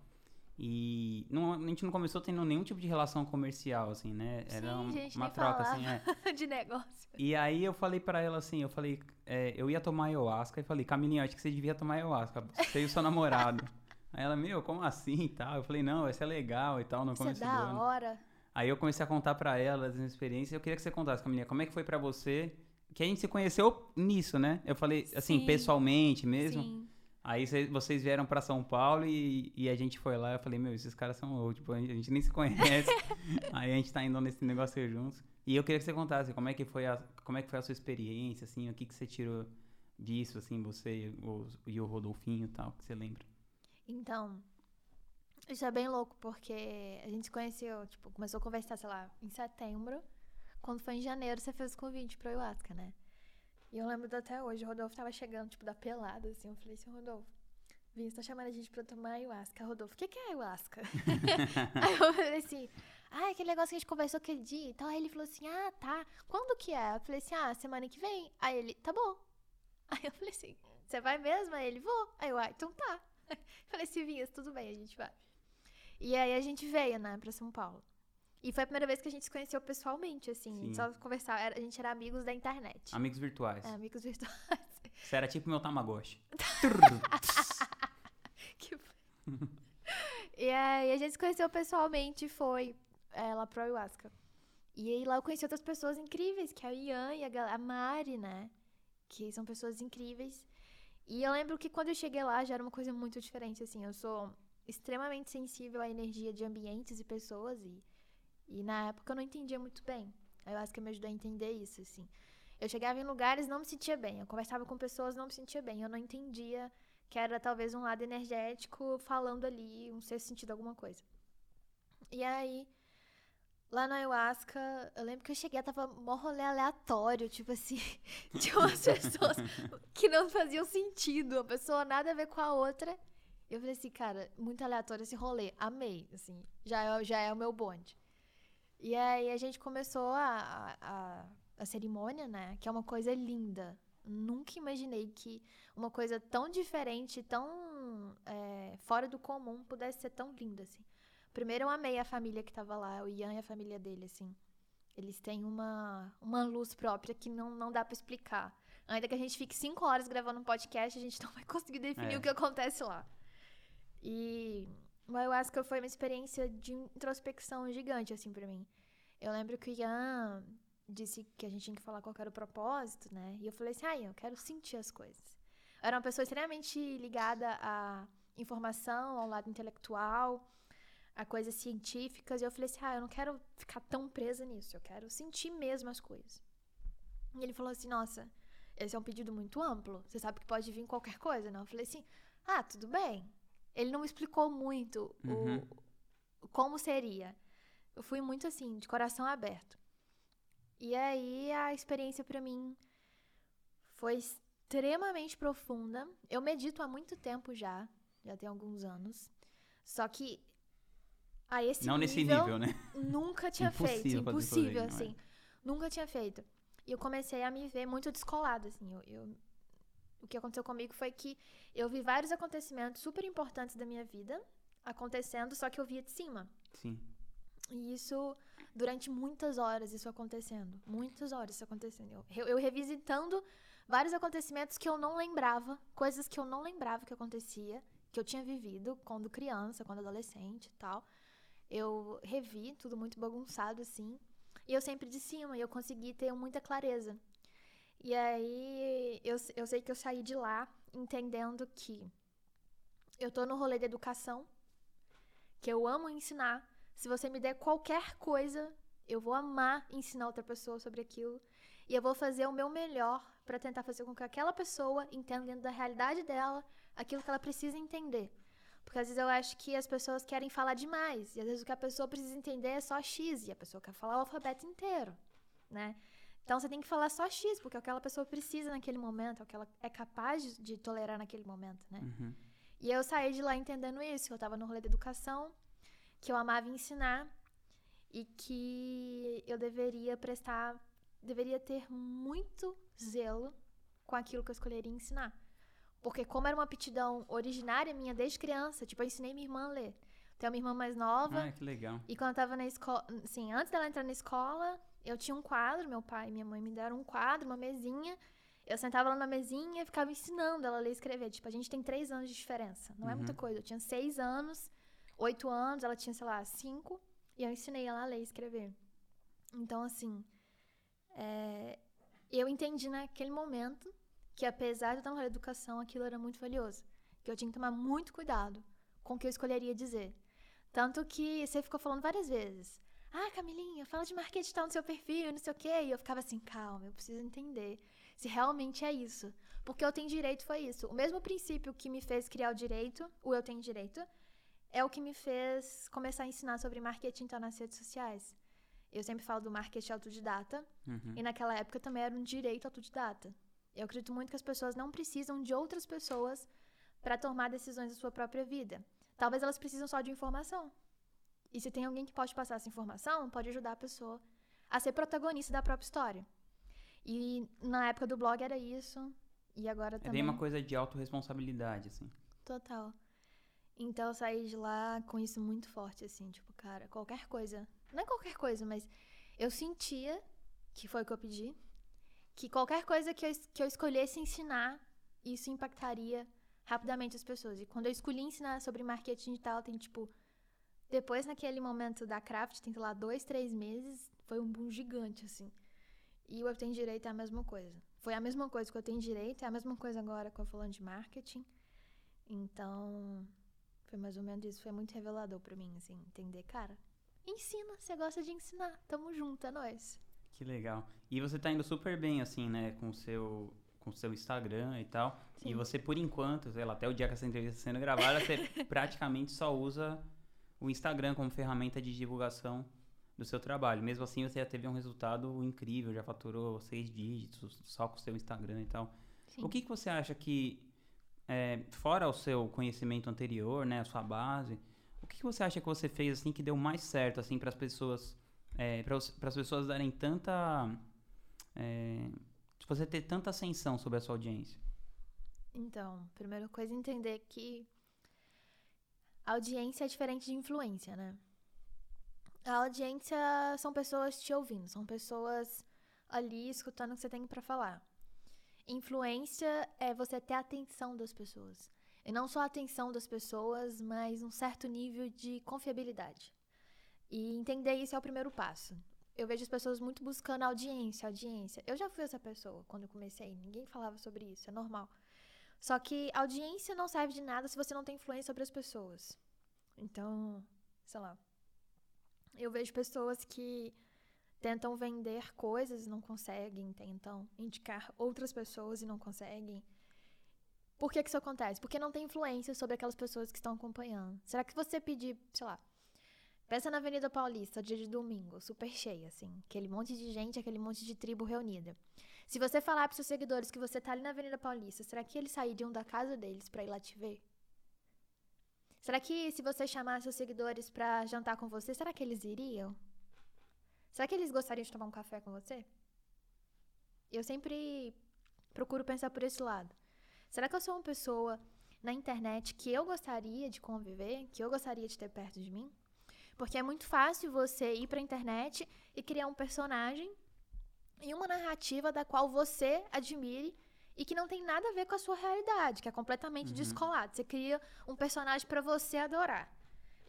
E não, a gente não começou tendo nenhum tipo de relação comercial, assim, né? Era Sim, um- gente, uma troca, assim, é. [LAUGHS] de negócio. E aí eu falei pra ela assim, eu falei, é, eu ia tomar ayahuasca e falei, Camilinha, acho que você devia tomar ayahuasca, você e o seu namorado. Aí ela, meu, como assim e tal? Eu falei, não, vai ser legal e tal, no Isso é começo da hora. Aí eu comecei a contar pra ela as minhas experiências. Eu queria que você contasse, Camilinha, como é que foi pra você? Que a gente se conheceu nisso, né? Eu falei, assim, Sim. pessoalmente mesmo. Sim. Aí cê- vocês vieram pra São Paulo e, e a gente foi lá. Eu falei, meu, esses caras são loucos. Tipo, a gente, a gente nem se conhece. [LAUGHS] aí a gente tá indo nesse negócio juntos. E eu queria que você contasse como é que foi a, como é que foi a sua experiência, assim, o que, que você tirou disso, assim, você e o, e o Rodolfinho e tal, que você lembra. Então, isso é bem louco, porque a gente se conheceu, tipo, começou a conversar, sei lá, em setembro. Quando foi em janeiro, você fez o convite pro ayahuasca, né? E eu lembro até hoje, o Rodolfo tava chegando, tipo, da pelada, assim. Eu falei assim, Rodolfo, Vinhos tá chamando a gente pra tomar ayahuasca. Rodolfo, o que, que é ayahuasca? [LAUGHS] Aí eu falei assim, ah, aquele negócio que a gente conversou aquele dia e tal. Aí ele falou assim, ah, tá. Quando que é? Eu falei assim, ah, semana que vem. Aí ele, tá bom. [LAUGHS] Aí eu falei assim, você vai mesmo? Aí ele, vou. Aí eu, ah, então tá. [LAUGHS] Falei assim, Vinhas, tudo bem, a gente vai. E aí a gente veio, né, pra São Paulo. E foi a primeira vez que a gente se conheceu pessoalmente, assim. Sim. Só conversar. Era- a gente era amigos da internet. Amigos virtuais. É, amigos virtuais. [LAUGHS] Você era tipo meu Tamagotchi. [LAUGHS] Que e aí a gente se conheceu pessoalmente e foi é, lá pro Ayahuasca. E aí lá eu conheci outras pessoas incríveis, que é a Ian e a, a Mari, né? Que são pessoas incríveis. E eu lembro que quando eu cheguei lá já era uma coisa muito diferente, assim. Eu sou extremamente sensível à energia de ambientes e pessoas e, e na época eu não entendia muito bem. A Ayahuasca me ajudou a entender isso, assim. Eu chegava em lugares não me sentia bem. Eu conversava com pessoas não me sentia bem. Eu não entendia que era talvez um lado energético falando ali, um sexto sentido, alguma coisa. E aí, lá no Ayahuasca, eu lembro que eu cheguei, tava mó rolê aleatório, tipo assim, [LAUGHS] tinha umas pessoas que não faziam sentido, a pessoa nada a ver com a outra. Eu falei assim, cara, muito aleatório esse rolê, amei, assim, já é, já é o meu bonde. E aí a gente começou a, a, a cerimônia, né, que é uma coisa linda. Nunca imaginei que uma coisa tão diferente, tão é, fora do comum, pudesse ser tão linda, assim. Primeiro eu amei a família que tava lá, o Ian e a família dele, assim. Eles têm uma, uma luz própria que não, não dá pra explicar. Ainda que a gente fique cinco horas gravando um podcast, a gente não vai conseguir definir É. o que acontece lá. E o Ayahuasca foi uma experiência de introspecção gigante, assim, pra mim. Eu lembro que o Ian disse que a gente tinha que falar qual era o propósito, né? E eu falei assim, ah, eu quero sentir as coisas. Eu era uma pessoa extremamente ligada à informação, ao lado intelectual, a coisas científicas. E eu falei assim, ah, eu não quero ficar tão presa nisso. Eu quero sentir mesmo as coisas. E ele falou assim, nossa, esse é um pedido muito amplo. Você sabe que pode vir qualquer coisa, não? Eu falei assim, ah, tudo bem. Ele não me explicou muito Uhum. o, como seria. Eu fui muito assim, de coração aberto. E aí a experiência para mim foi extremamente profunda. Eu medito há muito tempo já, já tem alguns anos. Só que a esse Não nível, nesse nível, né? nunca tinha Impossível feito, impossível assim. Nunca tinha feito. E eu comecei a me ver muito descolada, assim. Eu, eu- o que aconteceu comigo foi que eu vi vários acontecimentos super importantes da minha vida acontecendo, só que eu via de cima. Sim. E isso, durante muitas horas, isso acontecendo. Muitas horas isso acontecendo. Eu, eu, revisitando vários acontecimentos que eu não lembrava, coisas que eu não lembrava que acontecia, que eu tinha vivido quando criança, quando adolescente e tal. Eu revi tudo muito bagunçado, assim. E eu sempre de cima, e eu consegui ter muita clareza. E aí, eu, eu sei que eu saí de lá entendendo que eu tô no rolê da educação, que eu amo ensinar. Se você me der qualquer coisa, eu vou amar ensinar outra pessoa sobre aquilo. E eu vou fazer o meu melhor para tentar fazer com que aquela pessoa entenda dentro da realidade dela aquilo que ela precisa entender. Porque às vezes eu acho que as pessoas querem falar demais. E às vezes o que a pessoa precisa entender é só X. E a pessoa quer falar o alfabeto inteiro, né? Então você tem que falar só X, porque é o que aquela pessoa precisa naquele momento, é o que ela é capaz de, tolerar naquele momento, né? Uhum. E eu saí de lá entendendo isso, eu tava no rolê da educação, que eu amava ensinar e que eu deveria prestar, deveria ter muito zelo com aquilo que eu escolheria ensinar. Porque como era uma aptidão originária minha desde criança, tipo, eu ensinei minha irmã a ler. Tenho uma irmã mais nova, Ah, que legal. e quando eu tava na escola, assim, antes dela entrar na escola, eu tinha um quadro, meu pai e minha mãe me deram um quadro, uma mesinha. Eu sentava lá na mesinha e ficava ensinando ela a ler e escrever. Tipo, a gente tem três anos de diferença. Não é muita Uhum. coisa. Eu tinha seis anos, oito anos, ela tinha, sei lá, cinco. E eu ensinei ela a ler e escrever. Então, assim, é, eu entendi naquele momento que apesar de eu estar na educação, aquilo era muito valioso. Que eu tinha que tomar muito cuidado com o que eu escolheria dizer. Tanto que você ficou falando várias vezes. Ah, Camilinha, fala de marketing tal no seu perfil, não sei o quê. E eu ficava assim, calma, eu preciso entender se realmente é isso. Porque eu tenho direito foi isso. O mesmo princípio que me fez criar o direito, o eu tenho direito, é o que me fez começar a ensinar sobre marketing então, nas redes sociais. Eu sempre falo do marketing autodidata, Uhum. e naquela época também era um direito autodidata. Eu acredito muito que as pessoas não precisam de outras pessoas para tomar decisões da sua própria vida. Talvez elas precisam só de informação. E se tem alguém que pode passar essa informação, pode ajudar a pessoa a ser protagonista da própria história. E na época do blog era isso, e agora É também. bem uma coisa de autorresponsabilidade, assim. Total. Então eu saí de lá com isso muito forte, assim, tipo, cara, qualquer coisa. Não é qualquer coisa, mas eu sentia, que foi o que eu pedi, que qualquer coisa que eu, que eu escolhesse ensinar, isso impactaria rapidamente as pessoas. E quando eu escolhi ensinar sobre marketing digital, tem tipo. Depois, naquele momento da craft, tem lá dois, três meses, foi um boom gigante, assim. E o Eu Tenho Direito é a mesma coisa. Foi a mesma coisa que eu tenho direito, é a mesma coisa agora que eu falando de marketing. Então, foi mais ou menos isso. Foi muito revelador pra mim, assim, entender, cara. Ensina, você gosta de ensinar. Tamo junto, é nóis. Que legal. E você tá indo super bem, assim, né? Com o seu, com o seu Instagram e tal. E Sim. você, por enquanto, sei lá, até o dia que essa entrevista está sendo gravada, você [LAUGHS] praticamente só usa o Instagram como ferramenta de divulgação do seu trabalho. Mesmo assim, você já teve um resultado incrível, já faturou seis dígitos só com o seu Instagram e tal. Sim. O que, que você acha que, é, fora o seu conhecimento anterior, né, a sua base, o que, você acha que você fez assim que deu mais certo assim para as pessoas, para as pessoas darem tanta, é, você ter tanta ascensão sobre a sua audiência? Então, primeira coisa é entender que audiência é diferente de influência, né? A audiência são pessoas te ouvindo, são pessoas ali escutando o que você tem pra falar. Influência é você ter a atenção das pessoas. E não só a atenção das pessoas, mas um certo nível de confiabilidade. E entender isso é o primeiro passo. Eu vejo as pessoas muito buscando audiência, audiência. Eu já fui essa pessoa quando eu comecei, ninguém falava sobre isso, é normal. Só que audiência não serve de nada se você não tem influência sobre as pessoas. Então, sei lá. Eu vejo pessoas que tentam vender coisas e não conseguem, tentam indicar outras pessoas e não conseguem. Por que, que isso acontece? Porque não tem influência sobre aquelas pessoas que estão acompanhando. Será que você pedir, sei lá, Pensa na Avenida Paulista, dia de domingo, super cheia, assim. Aquele monte de gente, aquele monte de tribo reunida. Se você falar pros seus seguidores que você tá ali na Avenida Paulista, será que eles sairiam da casa deles para ir lá te ver? Será que se você chamar seus seguidores para jantar com você, será que eles iriam? Será que eles gostariam de tomar um café com você? Eu sempre procuro pensar por esse lado. Será que eu sou uma pessoa na internet que eu gostaria de conviver, que eu gostaria de ter perto de mim? Porque é muito fácil você ir para a internet e criar um personagem e uma narrativa da qual você admire e que não tem nada a ver com a sua realidade, que é completamente uhum. descolado. Você cria um personagem para você adorar.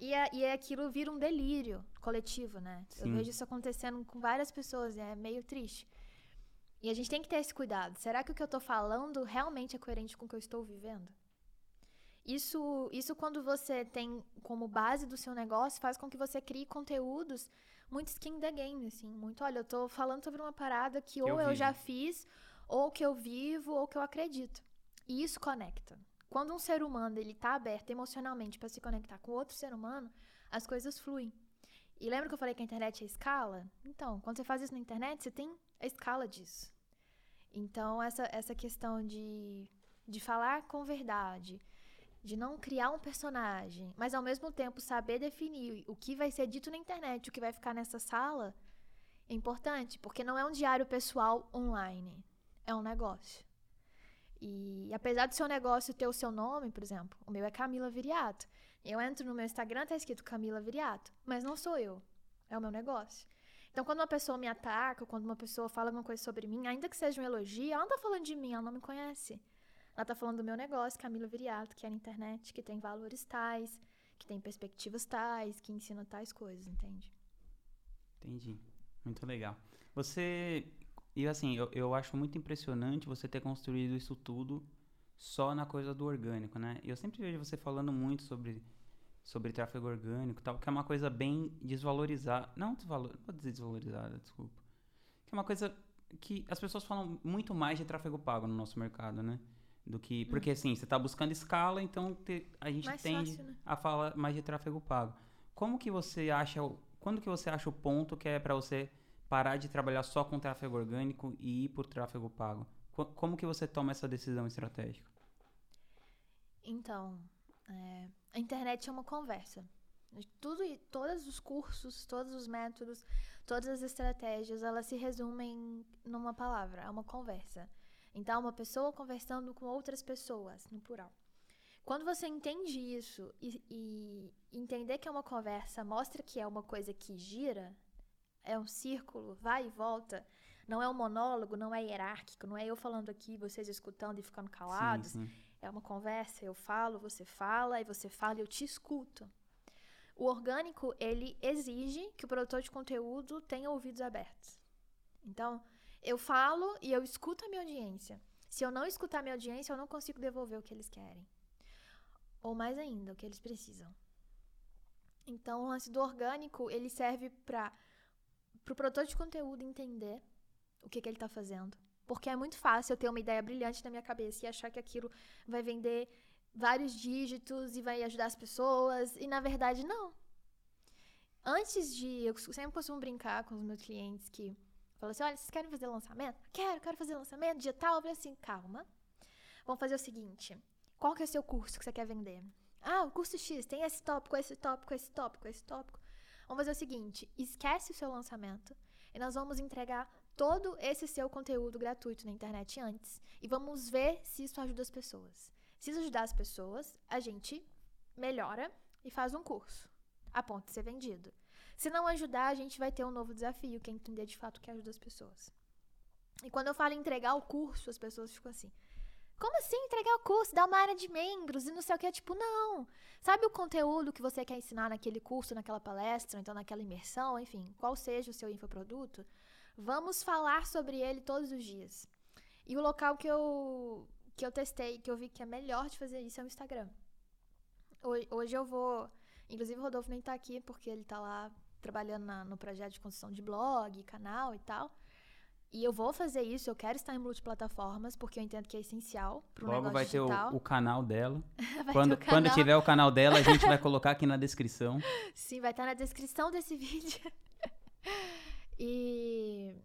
E, é, e é aquilo vira um delírio coletivo, né? Sim. Eu vejo isso acontecendo com várias pessoas, é meio triste. E a gente tem que ter esse cuidado. Será que o que eu estou falando realmente é coerente com o que eu estou vivendo? Isso, isso quando você tem como base do seu negócio, faz com que você crie conteúdos muito skin the game, assim. Muito, olha, eu tô falando sobre uma parada que ou eu, eu já fiz, ou que eu vivo, ou que eu acredito. E isso conecta. Quando um ser humano ele tá aberto emocionalmente para se conectar com outro ser humano, as coisas fluem. E lembra que eu falei que a internet é escala? Então, quando você faz isso na internet, você tem a escala disso. Então, essa, essa questão de, de falar com verdade, de não criar um personagem, mas ao mesmo tempo saber definir o que vai ser dito na internet, o que vai ficar nessa sala, é importante, porque não é um diário pessoal online, é um negócio. E apesar do seu negócio ter o seu nome, por exemplo, o meu é Camila Viriato. Eu entro no meu Instagram, tá escrito Camila Viriato, mas não sou eu, é o meu negócio. Então, quando uma pessoa me ataca, quando uma pessoa fala alguma coisa sobre mim, ainda que seja um elogio, ela não tá falando de mim, ela não me conhece. Ela tá falando do meu negócio, Camila Viriato, que é na internet, que tem valores tais, que tem perspectivas tais, que ensina tais coisas, entende? Entendi. Muito legal. Você. E assim, eu, eu acho muito impressionante você ter construído isso tudo só na coisa do orgânico, né? Eu sempre vejo você falando muito sobre, sobre tráfego orgânico tal, que é uma coisa bem desvalorizada. Não, desvalor, não desvalorizada, desculpa. Que é uma coisa que as pessoas falam muito mais de tráfego pago no nosso mercado, né? do que porque assim você está buscando escala então te, a gente mais tende fácil, né? a falar mais de tráfego pago como que você acha quando que você acha o ponto que é para você parar de trabalhar só com tráfego orgânico e ir por tráfego pago? Como que você toma essa decisão estratégica? Então é, a internet é uma conversa. Tudo todos os cursos todos os métodos todas as estratégias elas se resumem numa palavra é uma conversa. Então, uma pessoa conversando com outras pessoas, no plural. Quando você entende isso e, e, entender que é uma conversa mostra que é uma coisa que gira, é um círculo, vai e volta, não é um monólogo, não é hierárquico, não é eu falando aqui, vocês escutando e ficando calados. Sim, sim. É uma conversa, eu falo, você fala, e você fala e eu te escuto. O orgânico, ele exige que o produtor de conteúdo tenha ouvidos abertos. Então, eu falo e eu escuto a minha audiência. Se eu não escutar a minha audiência, eu não consigo devolver o que eles querem. Ou mais ainda, o que eles precisam. Então, o lance do orgânico, ele serve para o produtor de conteúdo entender o que, que ele está fazendo. Porque é muito fácil eu ter uma ideia brilhante na minha cabeça e achar que aquilo vai vender vários dígitos e vai ajudar as pessoas. E na verdade, não. Antes de. Eu sempre costumo brincar com os meus clientes que Falou assim: olha, vocês querem fazer lançamento? Quero, quero fazer lançamento digital. Eu falei assim: calma. Vamos fazer o seguinte: qual que é o seu curso que você quer vender? Ah, o curso X tem esse tópico, esse tópico, esse tópico, esse tópico. Vamos fazer o seguinte: esquece o seu lançamento e nós vamos entregar todo esse seu conteúdo gratuito na internet antes e vamos ver se isso ajuda as pessoas. Se isso ajudar as pessoas, a gente melhora e faz um curso a ponto de ser vendido. Se não ajudar, a gente vai ter um novo desafio, que é entender de fato o que ajuda as pessoas. E quando eu falo entregar o curso, as pessoas ficam assim: como assim entregar o curso? Dar uma área de membros e não sei o que? Tipo, não. Sabe o conteúdo que você quer ensinar naquele curso, naquela palestra, então naquela imersão, enfim, qual seja o seu infoproduto? Vamos falar sobre ele todos os dias. E o local que eu, que eu testei, que eu vi que é melhor de fazer isso é o Instagram. Hoje, hoje eu vou. Inclusive, o Rodolfo nem tá aqui porque ele tá lá trabalhando na, no projeto de construção de blog, canal e tal. E eu vou fazer isso, eu quero estar em multiplataformas, porque eu entendo que é essencial para o Logo negócio vai ter digital. o, o canal dela. [LAUGHS] Vai quando, ter o quando canal. tiver o canal dela, a gente vai [LAUGHS] colocar aqui na descrição. Sim, vai estar na descrição desse [LAUGHS] vídeo. e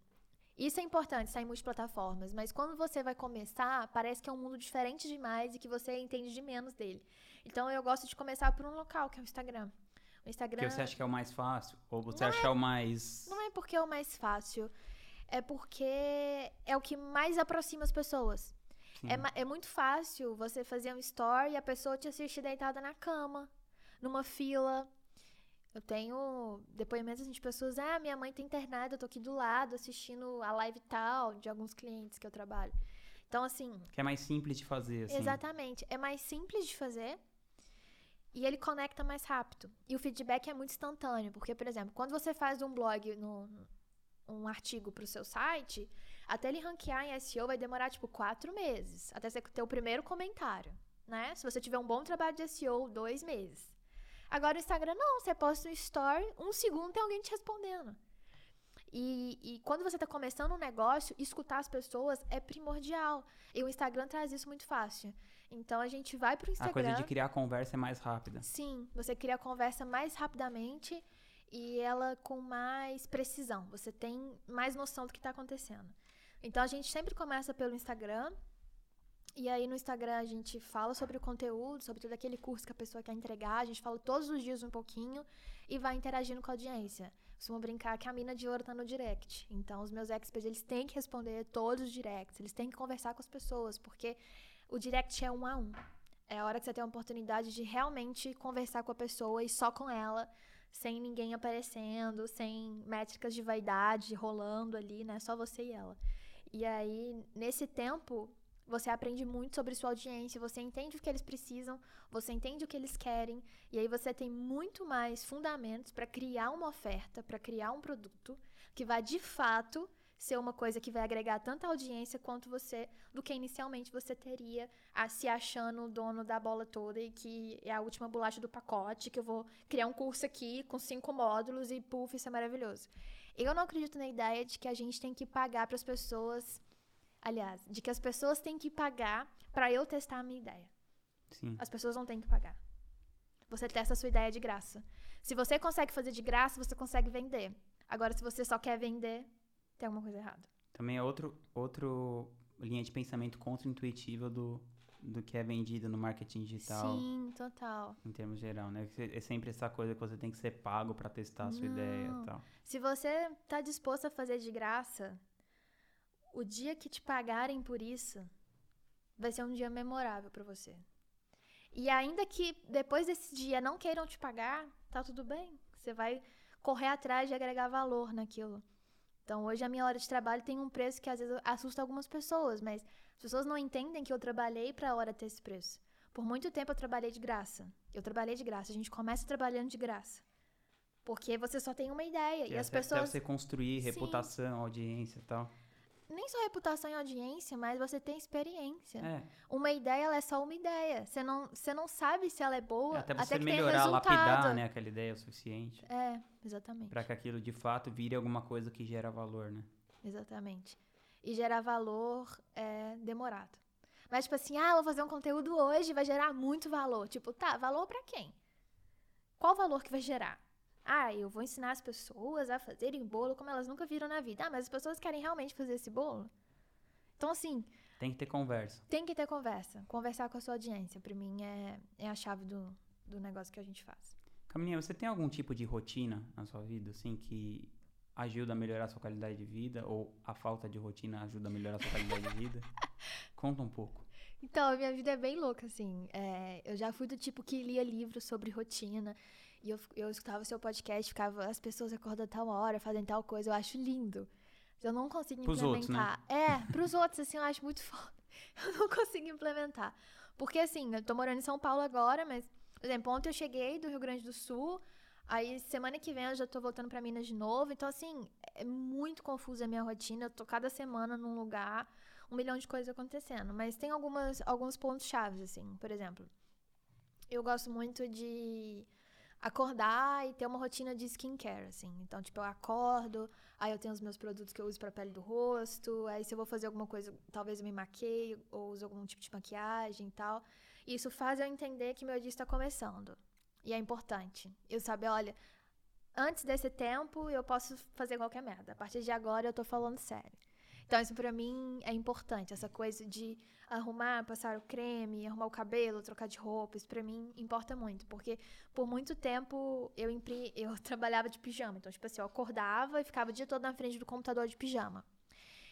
isso é importante, estar em multiplataformas. Mas quando você vai começar, parece que é um mundo diferente demais e que você entende de menos dele. Então eu gosto de começar por um local, que é o Instagram. O Instagram. Que você acha que é o mais fácil? Ou você acha que é o mais. Não é porque é o mais fácil, é porque é o que mais aproxima as pessoas. É, é muito fácil você fazer um story e a pessoa te assistir deitada na cama, numa fila. Eu tenho depoimentos de pessoas, ah, minha mãe tá internada, eu tô aqui do lado assistindo a live tal, de alguns clientes que eu trabalho. Então, assim, Que é mais simples de fazer, assim. Exatamente. É mais simples de fazer e ele conecta mais rápido. E o feedback é muito instantâneo, porque, por exemplo, quando você faz um blog, no, um artigo para o seu site, até ele ranquear em SEO vai demorar, tipo, quatro meses, até você ter o primeiro comentário, né? Se você tiver um bom trabalho de SEO, dois meses. Agora o Instagram, não. Você posta um story, um segundo tem alguém te respondendo. E, e quando você está começando um negócio, escutar as pessoas é primordial. E o Instagram traz isso muito fácil. Então a gente vai pro A Instagram. coisa de criar conversa é mais rápida. Sim, você cria a conversa mais rapidamente e ela com mais precisão. Você tem mais noção do que está acontecendo. Então a gente sempre começa pelo Instagram. E aí no Instagram a gente fala sobre o conteúdo, sobre todo aquele curso que a pessoa quer entregar. A gente fala todos os dias um pouquinho e vai interagindo com a audiência. Costumo brincar que a mina de ouro tá no direct. Então os meus experts, eles têm que responder todos os directs. Eles têm que conversar com as pessoas, porque o direct é um a um. É a hora que você tem a oportunidade de realmente conversar com a pessoa e só com ela, sem ninguém aparecendo, sem métricas de vaidade rolando ali, né? Só você e ela. E aí, nesse tempo, você aprende muito sobre sua audiência, você entende o que eles precisam, você entende o que eles querem, e aí você tem muito mais fundamentos para criar uma oferta, para criar um produto que vai de fato ser uma coisa que vai agregar tanta audiência quanto você, do que inicialmente você teria a se achando o dono da bola toda e que é a última bolacha do pacote, que eu vou criar um curso aqui com cinco módulos e puf, isso é maravilhoso. Eu não acredito na ideia de que a gente tem que pagar para as pessoas, aliás, de que as pessoas têm que pagar para eu testar a minha ideia. Sim. As pessoas não têm que pagar. Você testa a sua ideia de graça. Se você consegue fazer de graça, você consegue vender. Agora, se você só quer vender, tem alguma coisa errada. Também é outro, outro linha de pensamento contra-intuitiva do, do que é vendido no marketing digital Sim, total. em termos geral, né? É sempre essa coisa que você tem que ser pago pra testar a sua ideia Não. e tal. Se você tá disposto a fazer de graça, o dia que te pagarem por isso vai ser um dia memorável pra você. E ainda que depois desse dia não queiram te pagar, tá tudo bem. Você vai correr atrás de agregar valor naquilo. Então, hoje a minha hora de trabalho tem um preço que às vezes assusta algumas pessoas, mas as pessoas não entendem que eu trabalhei pra hora ter esse preço. Por muito tempo eu trabalhei de graça. Eu trabalhei de graça. A gente começa trabalhando de graça. Porque você só tem uma ideia. E, E as até, até pessoas. você construir Sim. reputação, audiência e tal. Nem só reputação e audiência, mas você tem experiência. É, Uma ideia, ela é só uma ideia. Você não, você não sabe se ela é boa até até, você que tenha melhorar, lapidar, né, aquela ideia o suficiente. É, exatamente. Pra que aquilo de fato vire alguma coisa que gera valor, né? Exatamente. E gerar valor é demorado. Mas, tipo assim, ah, eu vou fazer um conteúdo hoje, vai gerar muito valor. Tipo, tá, valor pra quem? Qual valor que vai gerar? Ah, eu vou ensinar as pessoas a fazerem bolo como elas nunca viram na vida. Ah, mas as pessoas querem realmente fazer esse bolo? Então, assim, Tem que ter conversa. tem que ter conversa. Conversar com a sua audiência, pra mim, é, é a chave do, do negócio que a gente faz. Caminha, você tem algum tipo de rotina na sua vida, assim, que ajuda a melhorar a sua qualidade de vida? Ou a falta de rotina ajuda a melhorar a sua qualidade de vida? [LAUGHS] Conta um pouco. Então, a minha vida é bem louca, assim. É, eu já fui do tipo que lia livros sobre rotina. E eu, eu escutava o seu podcast, ficava, as pessoas acordam tal hora, fazem tal coisa. Eu acho lindo. Mas Eu não consigo Pros outros, né? implementar. É, pros outros, assim, eu acho muito [LAUGHS] foda. Eu não consigo implementar. Porque, assim, eu tô morando em São Paulo agora, mas, por exemplo, ontem eu cheguei do Rio Grande do Sul. Aí, semana que vem, eu já tô voltando pra Minas de novo. Então, assim, é muito confusa a minha rotina. Eu tô cada semana num lugar um milhão de coisas acontecendo. Mas tem algumas, alguns pontos chaves, assim. Por exemplo, eu gosto muito de acordar e ter uma rotina de skincare, assim. Então, tipo, eu acordo, aí eu tenho os meus produtos que eu uso pra pele do rosto, aí se eu vou fazer alguma coisa, talvez eu me maqueie ou uso algum tipo de maquiagem e tal. Isso faz eu entender que meu dia está começando. E é importante. Eu saber, olha, antes desse tempo eu posso fazer qualquer merda. A partir de agora eu tô falando sério. Então, isso pra mim é importante, essa coisa de arrumar, passar o creme, arrumar o cabelo, trocar de roupa, isso pra mim importa muito, porque por muito tempo eu, impri... eu [LAUGHS] trabalhava de pijama, então, tipo assim, eu acordava e ficava o dia todo na frente do computador de pijama.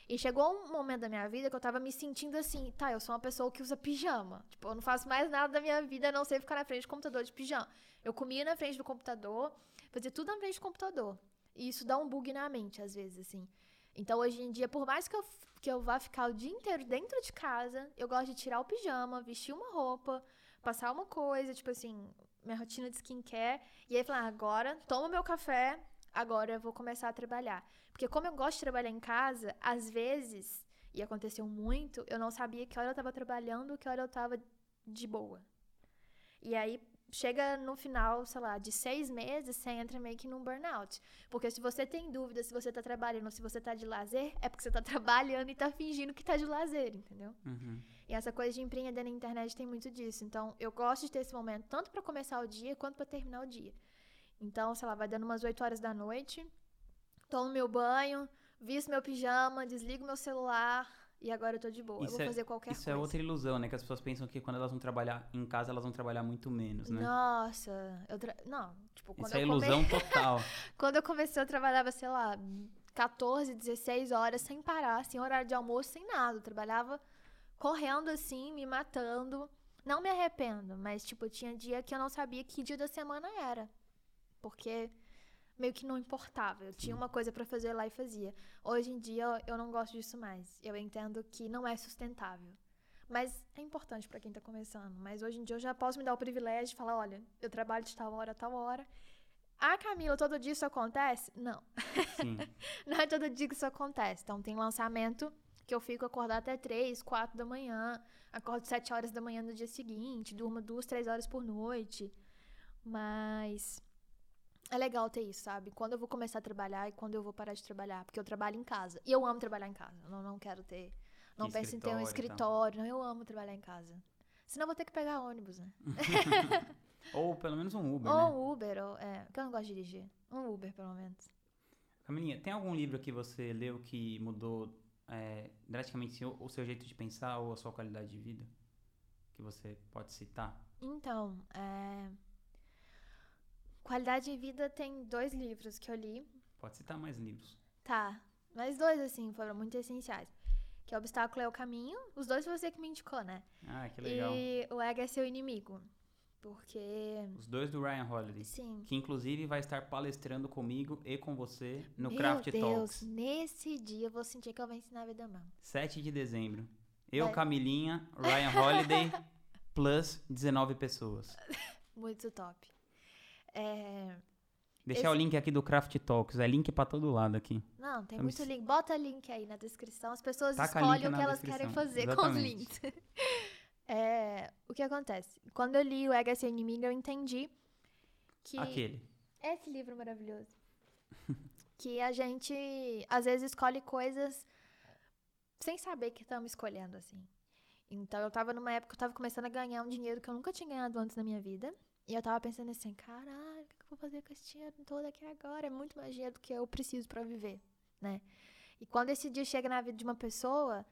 E chegou um momento da minha vida que eu tava me sentindo assim, tá, eu sou uma pessoa que usa pijama. Tipo, eu não faço mais nada da minha vida a não ser ficar na frente do computador de pijama. Eu comia na frente do computador, fazia tudo na frente do computador. E isso dá um bug na mente, às vezes, assim. Então, hoje em dia, por mais que eu, que eu vá ficar o dia inteiro dentro de casa, eu gosto de tirar o pijama, vestir uma roupa, passar uma coisa, tipo assim, minha rotina de skincare. E aí falar, ah, agora, toma meu café, agora eu vou começar a trabalhar. Porque como eu gosto de trabalhar em casa, às vezes, e aconteceu muito, eu não sabia que hora eu estava trabalhando, que hora eu estava de boa. E aí, chega no final, sei lá, de seis meses, você entra meio que num burnout. Porque se você tem dúvida se você tá trabalhando ou se você tá de lazer, é porque você tá [LAUGHS] trabalhando e tá fingindo que tá de lazer, entendeu? Uhum. E essa coisa de empreender na internet tem muito disso. Então, eu gosto de ter esse momento, tanto para começar o dia quanto para terminar o dia. Então, sei lá, vai dando umas 8 horas da noite, tomo meu banho, visto meu pijama, desligo meu celular, e agora eu tô de boa. Isso eu vou é- fazer qualquer Isso coisa. é outra ilusão, né? Que as pessoas pensam que quando elas vão trabalhar em casa, elas vão trabalhar muito menos, né? Nossa, eu tra... não, tipo, quando Isso é eu come- ilusão total. [LAUGHS] Quando eu comecei, eu trabalhava, sei lá, 14, 16 horas sem parar, sem horário de almoço, sem nada. Eu trabalhava correndo assim, me matando. Não me arrependo, mas, tipo, tinha dia que eu não sabia que dia da semana era. Porque meio que não importava. Eu tinha Sim. uma coisa pra fazer lá e fazia. Hoje em dia, eu- não gosto disso mais. Eu entendo que não é sustentável. Mas é importante pra quem tá começando. Mas hoje em dia eu já posso me dar o privilégio de falar, olha, eu trabalho de tal hora a tal hora. Ah, Camila, todo dia isso acontece? Não. Sim. [LAUGHS] Não é todo dia que isso acontece. Então tem lançamento que eu fico acordado até 3, 4 da manhã. Acordo 7 horas da manhã no dia seguinte. Durmo 2, 3 horas por noite. Mas é legal ter isso, sabe? Quando eu vou começar a trabalhar e quando eu vou parar de trabalhar. Porque eu trabalho em casa. E eu amo trabalhar em casa. Eu não, não quero ter. Não penso em ter um escritório. Não, eu amo trabalhar em casa. Senão eu vou ter que pegar ônibus, né? [LAUGHS] Ou pelo menos um Uber, ou né? um Uber, ou, é, porque eu não gosto de dirigir. Um Uber, pelo menos. Camilinha, tem algum livro que você leu que mudou é, drasticamente o, o seu jeito de pensar ou a sua qualidade de vida? Que você pode citar? Então, é... Qualidade de Vida tem dois livros que eu li. Pode citar mais livros. Tá, mas dois, assim, foram muito essenciais. Que é Obstáculo é o Caminho. Os dois foi você que me indicou, né? Ah, que legal. E O Ego é Seu Inimigo. Porque, Os dois do Ryan Holiday. sim... Que inclusive vai estar palestrando comigo e com você no Meu Craft Deus, Talks. nesse dia eu vou sentir que eu vou ensinar a vida mesmo. 7 de dezembro. Eu, Vai. Camilinha, Ryan Holiday, [LAUGHS] plus 19 pessoas. Muito top. É... Deixar o Esse- link aqui do Craft Talks. É link pra todo lado aqui. Não, tem Então, muito link. Bota link aí na descrição. As pessoas Taca escolhem o que elas descrição. querem fazer com os Exatamente. links. [LAUGHS] É, o que acontece? Quando eu li o Ego é Seu Inimigo, eu entendi que... Aquele. Esse livro maravilhoso. [LAUGHS] que a gente, às vezes, escolhe coisas sem saber que estamos escolhendo, assim. Então, eu tava numa época que eu tava começando a ganhar um dinheiro que eu nunca tinha ganhado antes na minha vida. E eu tava pensando assim, caralho, o que eu vou fazer com esse dinheiro todo aqui agora? É muito mais dinheiro do que eu preciso pra viver, né? E quando esse dia chega na vida de uma pessoa,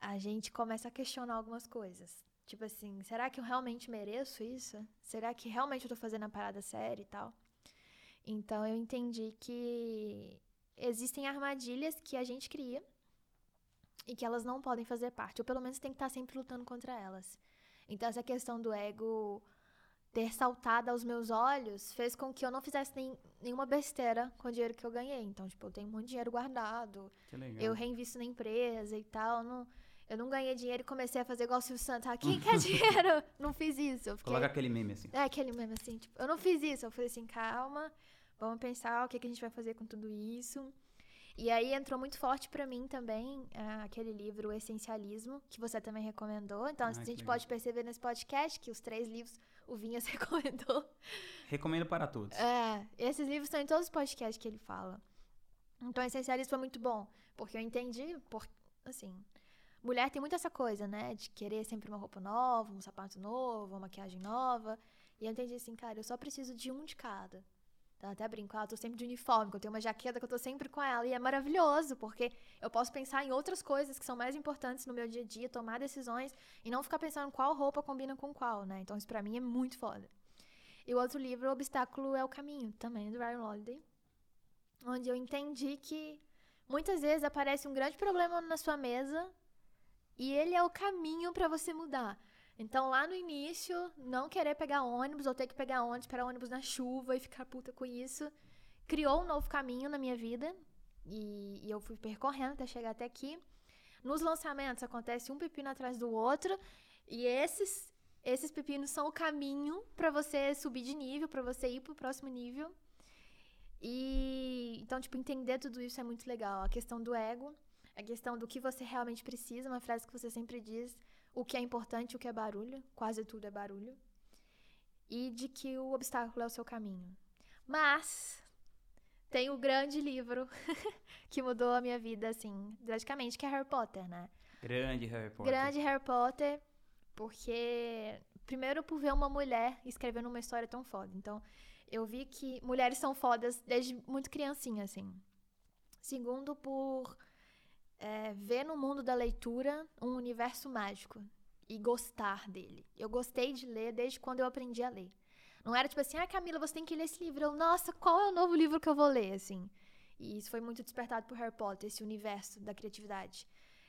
a gente começa a questionar algumas coisas. Tipo assim, será que eu realmente mereço isso? Será que realmente eu tô fazendo a parada séria e tal? Então eu entendi que existem armadilhas que a gente cria e que elas não podem fazer parte, ou pelo menos tem que estar sempre lutando contra elas. Então essa questão do ego ter saltado aos meus olhos fez com que eu não fizesse nem, nenhuma besteira com o dinheiro que eu ganhei. Então, tipo, eu tenho muito dinheiro guardado, Que legal. eu reinvisto na empresa e tal. Não, eu não ganhei dinheiro e comecei a fazer igual o Silvio Santos. Ah, quem quer [LAUGHS] dinheiro? Não fiz isso. Eu fiquei, Coloca aquele meme assim. é aquele mesmo assim, tipo, eu não fiz isso. Eu falei assim, calma, vamos pensar o que, que a gente vai fazer com tudo isso. E aí entrou muito forte para mim também ah, aquele livro O Essencialismo, que você também recomendou. Então, Ah, a gente legal. pode perceber nesse podcast que os três livros o Vinhas [LAUGHS] recomendou. Recomendo para todos. É, esses livros estão em todos os podcasts que ele fala. Então, Essencialismo foi muito bom, porque eu entendi, por, assim, mulher tem muito essa coisa, né, de querer sempre uma roupa nova, um sapato novo, uma maquiagem nova. E eu entendi assim, cara, eu só preciso de um de cada. Eu até brinco, ah, eu tô sempre de uniforme, que eu tenho uma jaqueta que eu tô sempre com ela. E é maravilhoso, porque eu posso pensar em outras coisas que são mais importantes no meu dia a dia, tomar decisões e não ficar pensando qual roupa combina com qual, né? Então, isso pra mim é muito foda. E o outro livro, O Obstáculo é o Caminho, também do Ryan Holiday, onde eu entendi que muitas vezes aparece um grande problema na sua mesa e ele é o caminho pra você mudar. Então, lá no início, não querer pegar ônibus ou ter que pegar ônibus, esperar ônibus na chuva e ficar puta com isso, criou um novo caminho na minha vida e, e eu fui percorrendo até chegar até aqui. Nos lançamentos acontece um pepino atrás do outro e esses esses pepinos são o caminho pra você subir de nível, pra você ir pro próximo nível. E então, tipo, entender tudo isso é muito legal. A questão do ego, a questão do que você realmente precisa, uma frase que você sempre diz, o que é importante, o que é barulho, quase tudo é barulho. E de que o obstáculo é o seu caminho. Mas tem o grande livro [LAUGHS] que mudou a minha vida, assim, drasticamente, que é Harry Potter, né? Grande Harry Potter. Grande Harry Potter, porque primeiro por ver uma mulher escrevendo uma história tão foda. Então, eu vi que mulheres são fodas desde muito criancinha, assim. Segundo, por é, ver no mundo da leitura um universo mágico e gostar dele. Eu gostei de ler desde quando eu aprendi a ler. Não era tipo assim, ah, Camila, você tem que ler esse livro. Eu, nossa, qual é o novo livro que eu vou ler, assim? E isso foi muito despertado por Harry Potter, esse universo da criatividade.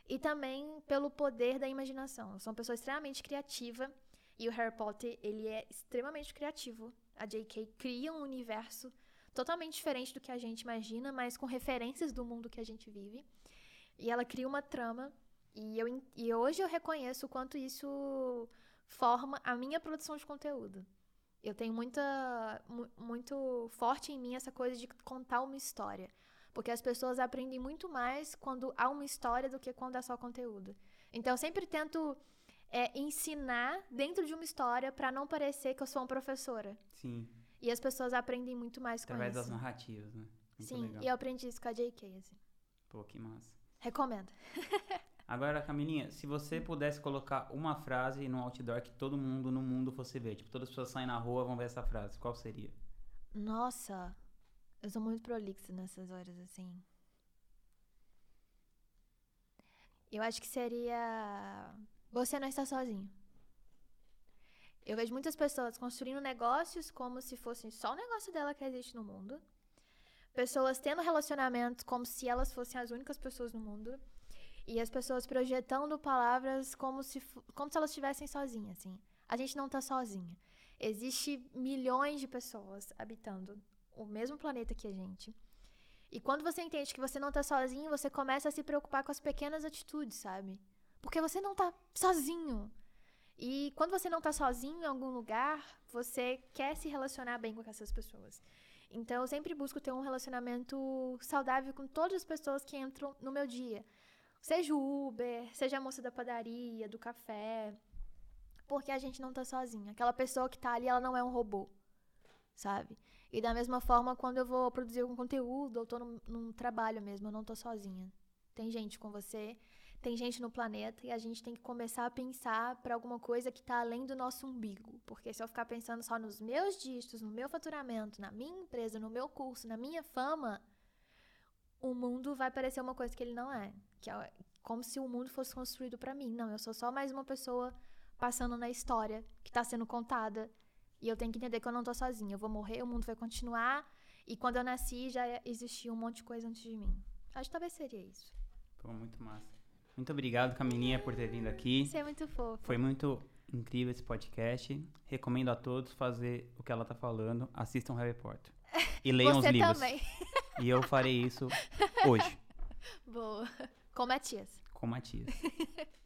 E também pelo poder da imaginação. Eu sou uma pessoa extremamente criativa e o Harry Potter, ele é extremamente criativo. A J.K. cria um universo totalmente diferente do que a gente imagina, mas com referências do mundo que a gente vive. E ela cria uma trama e, eu, e hoje eu reconheço o quanto isso forma a minha produção de conteúdo. Eu tenho muita, mu- muito forte em mim essa coisa de contar uma história. Porque as pessoas aprendem muito mais quando há uma história do que quando é só conteúdo. Então eu sempre tento é, ensinar dentro de uma história para não parecer que eu sou uma professora. Sim, E as pessoas aprendem muito mais através com das isso. narrativas, né? Muito Sim, legal. e eu aprendi isso com a JK, assim. Pô, que massa. Recomendo. [LAUGHS] Agora, Camilinha, se você pudesse colocar uma frase no outdoor que todo mundo no mundo fosse ver, tipo, todas as pessoas saem na rua vão ver essa frase, qual seria? Nossa, eu sou muito prolixa nessas horas, assim. Eu acho que seria. Você não está sozinho. Eu vejo muitas pessoas construindo negócios como se fosse só o negócio dela que existe no mundo. Pessoas tendo relacionamentos como se elas fossem as únicas pessoas no mundo. E as pessoas projetando palavras como se, como se elas estivessem sozinhas, assim. A gente não tá sozinha. Existe milhões de pessoas habitando o mesmo planeta que a gente. E quando você entende que você não tá sozinho, você começa a se preocupar com as pequenas atitudes, sabe? Porque você não tá sozinho. E quando você não tá sozinho em algum lugar, você quer se relacionar bem com essas pessoas. Então eu sempre busco ter um relacionamento saudável com todas as pessoas que entram no meu dia. Seja o Uber, seja a moça da padaria, do café. Porque a gente não tá sozinho. Aquela pessoa que tá ali, ela não é um robô. Sabe? E da mesma forma, quando eu vou produzir algum conteúdo, eu tô num, num trabalho mesmo, eu não tô sozinha. Tem gente com você, tem gente no planeta e a gente tem que começar a pensar para alguma coisa que tá além do nosso umbigo. Porque se eu ficar pensando só nos meus dígitos, no meu faturamento, na minha empresa, no meu curso, na minha fama, o mundo vai parecer uma coisa que ele não é. Que é como se o mundo fosse construído para mim. Não, eu sou só mais uma pessoa passando na história que tá sendo contada. E eu tenho que entender que eu não tô sozinha. Eu vou morrer, o mundo vai continuar. E quando eu nasci, já existia um monte de coisa antes de mim. Acho que talvez seria isso. Pô, muito massa. Muito obrigado, Camilinha, por ter vindo aqui. Isso é muito fofo. Foi muito incrível esse podcast. Recomendo a todos fazer o que ela tá falando. Assistam Harry Potter. E [LAUGHS] leiam Você os livros. também. [LAUGHS] E eu farei isso hoje, Boa. Com Matias. com Matias. [LAUGHS]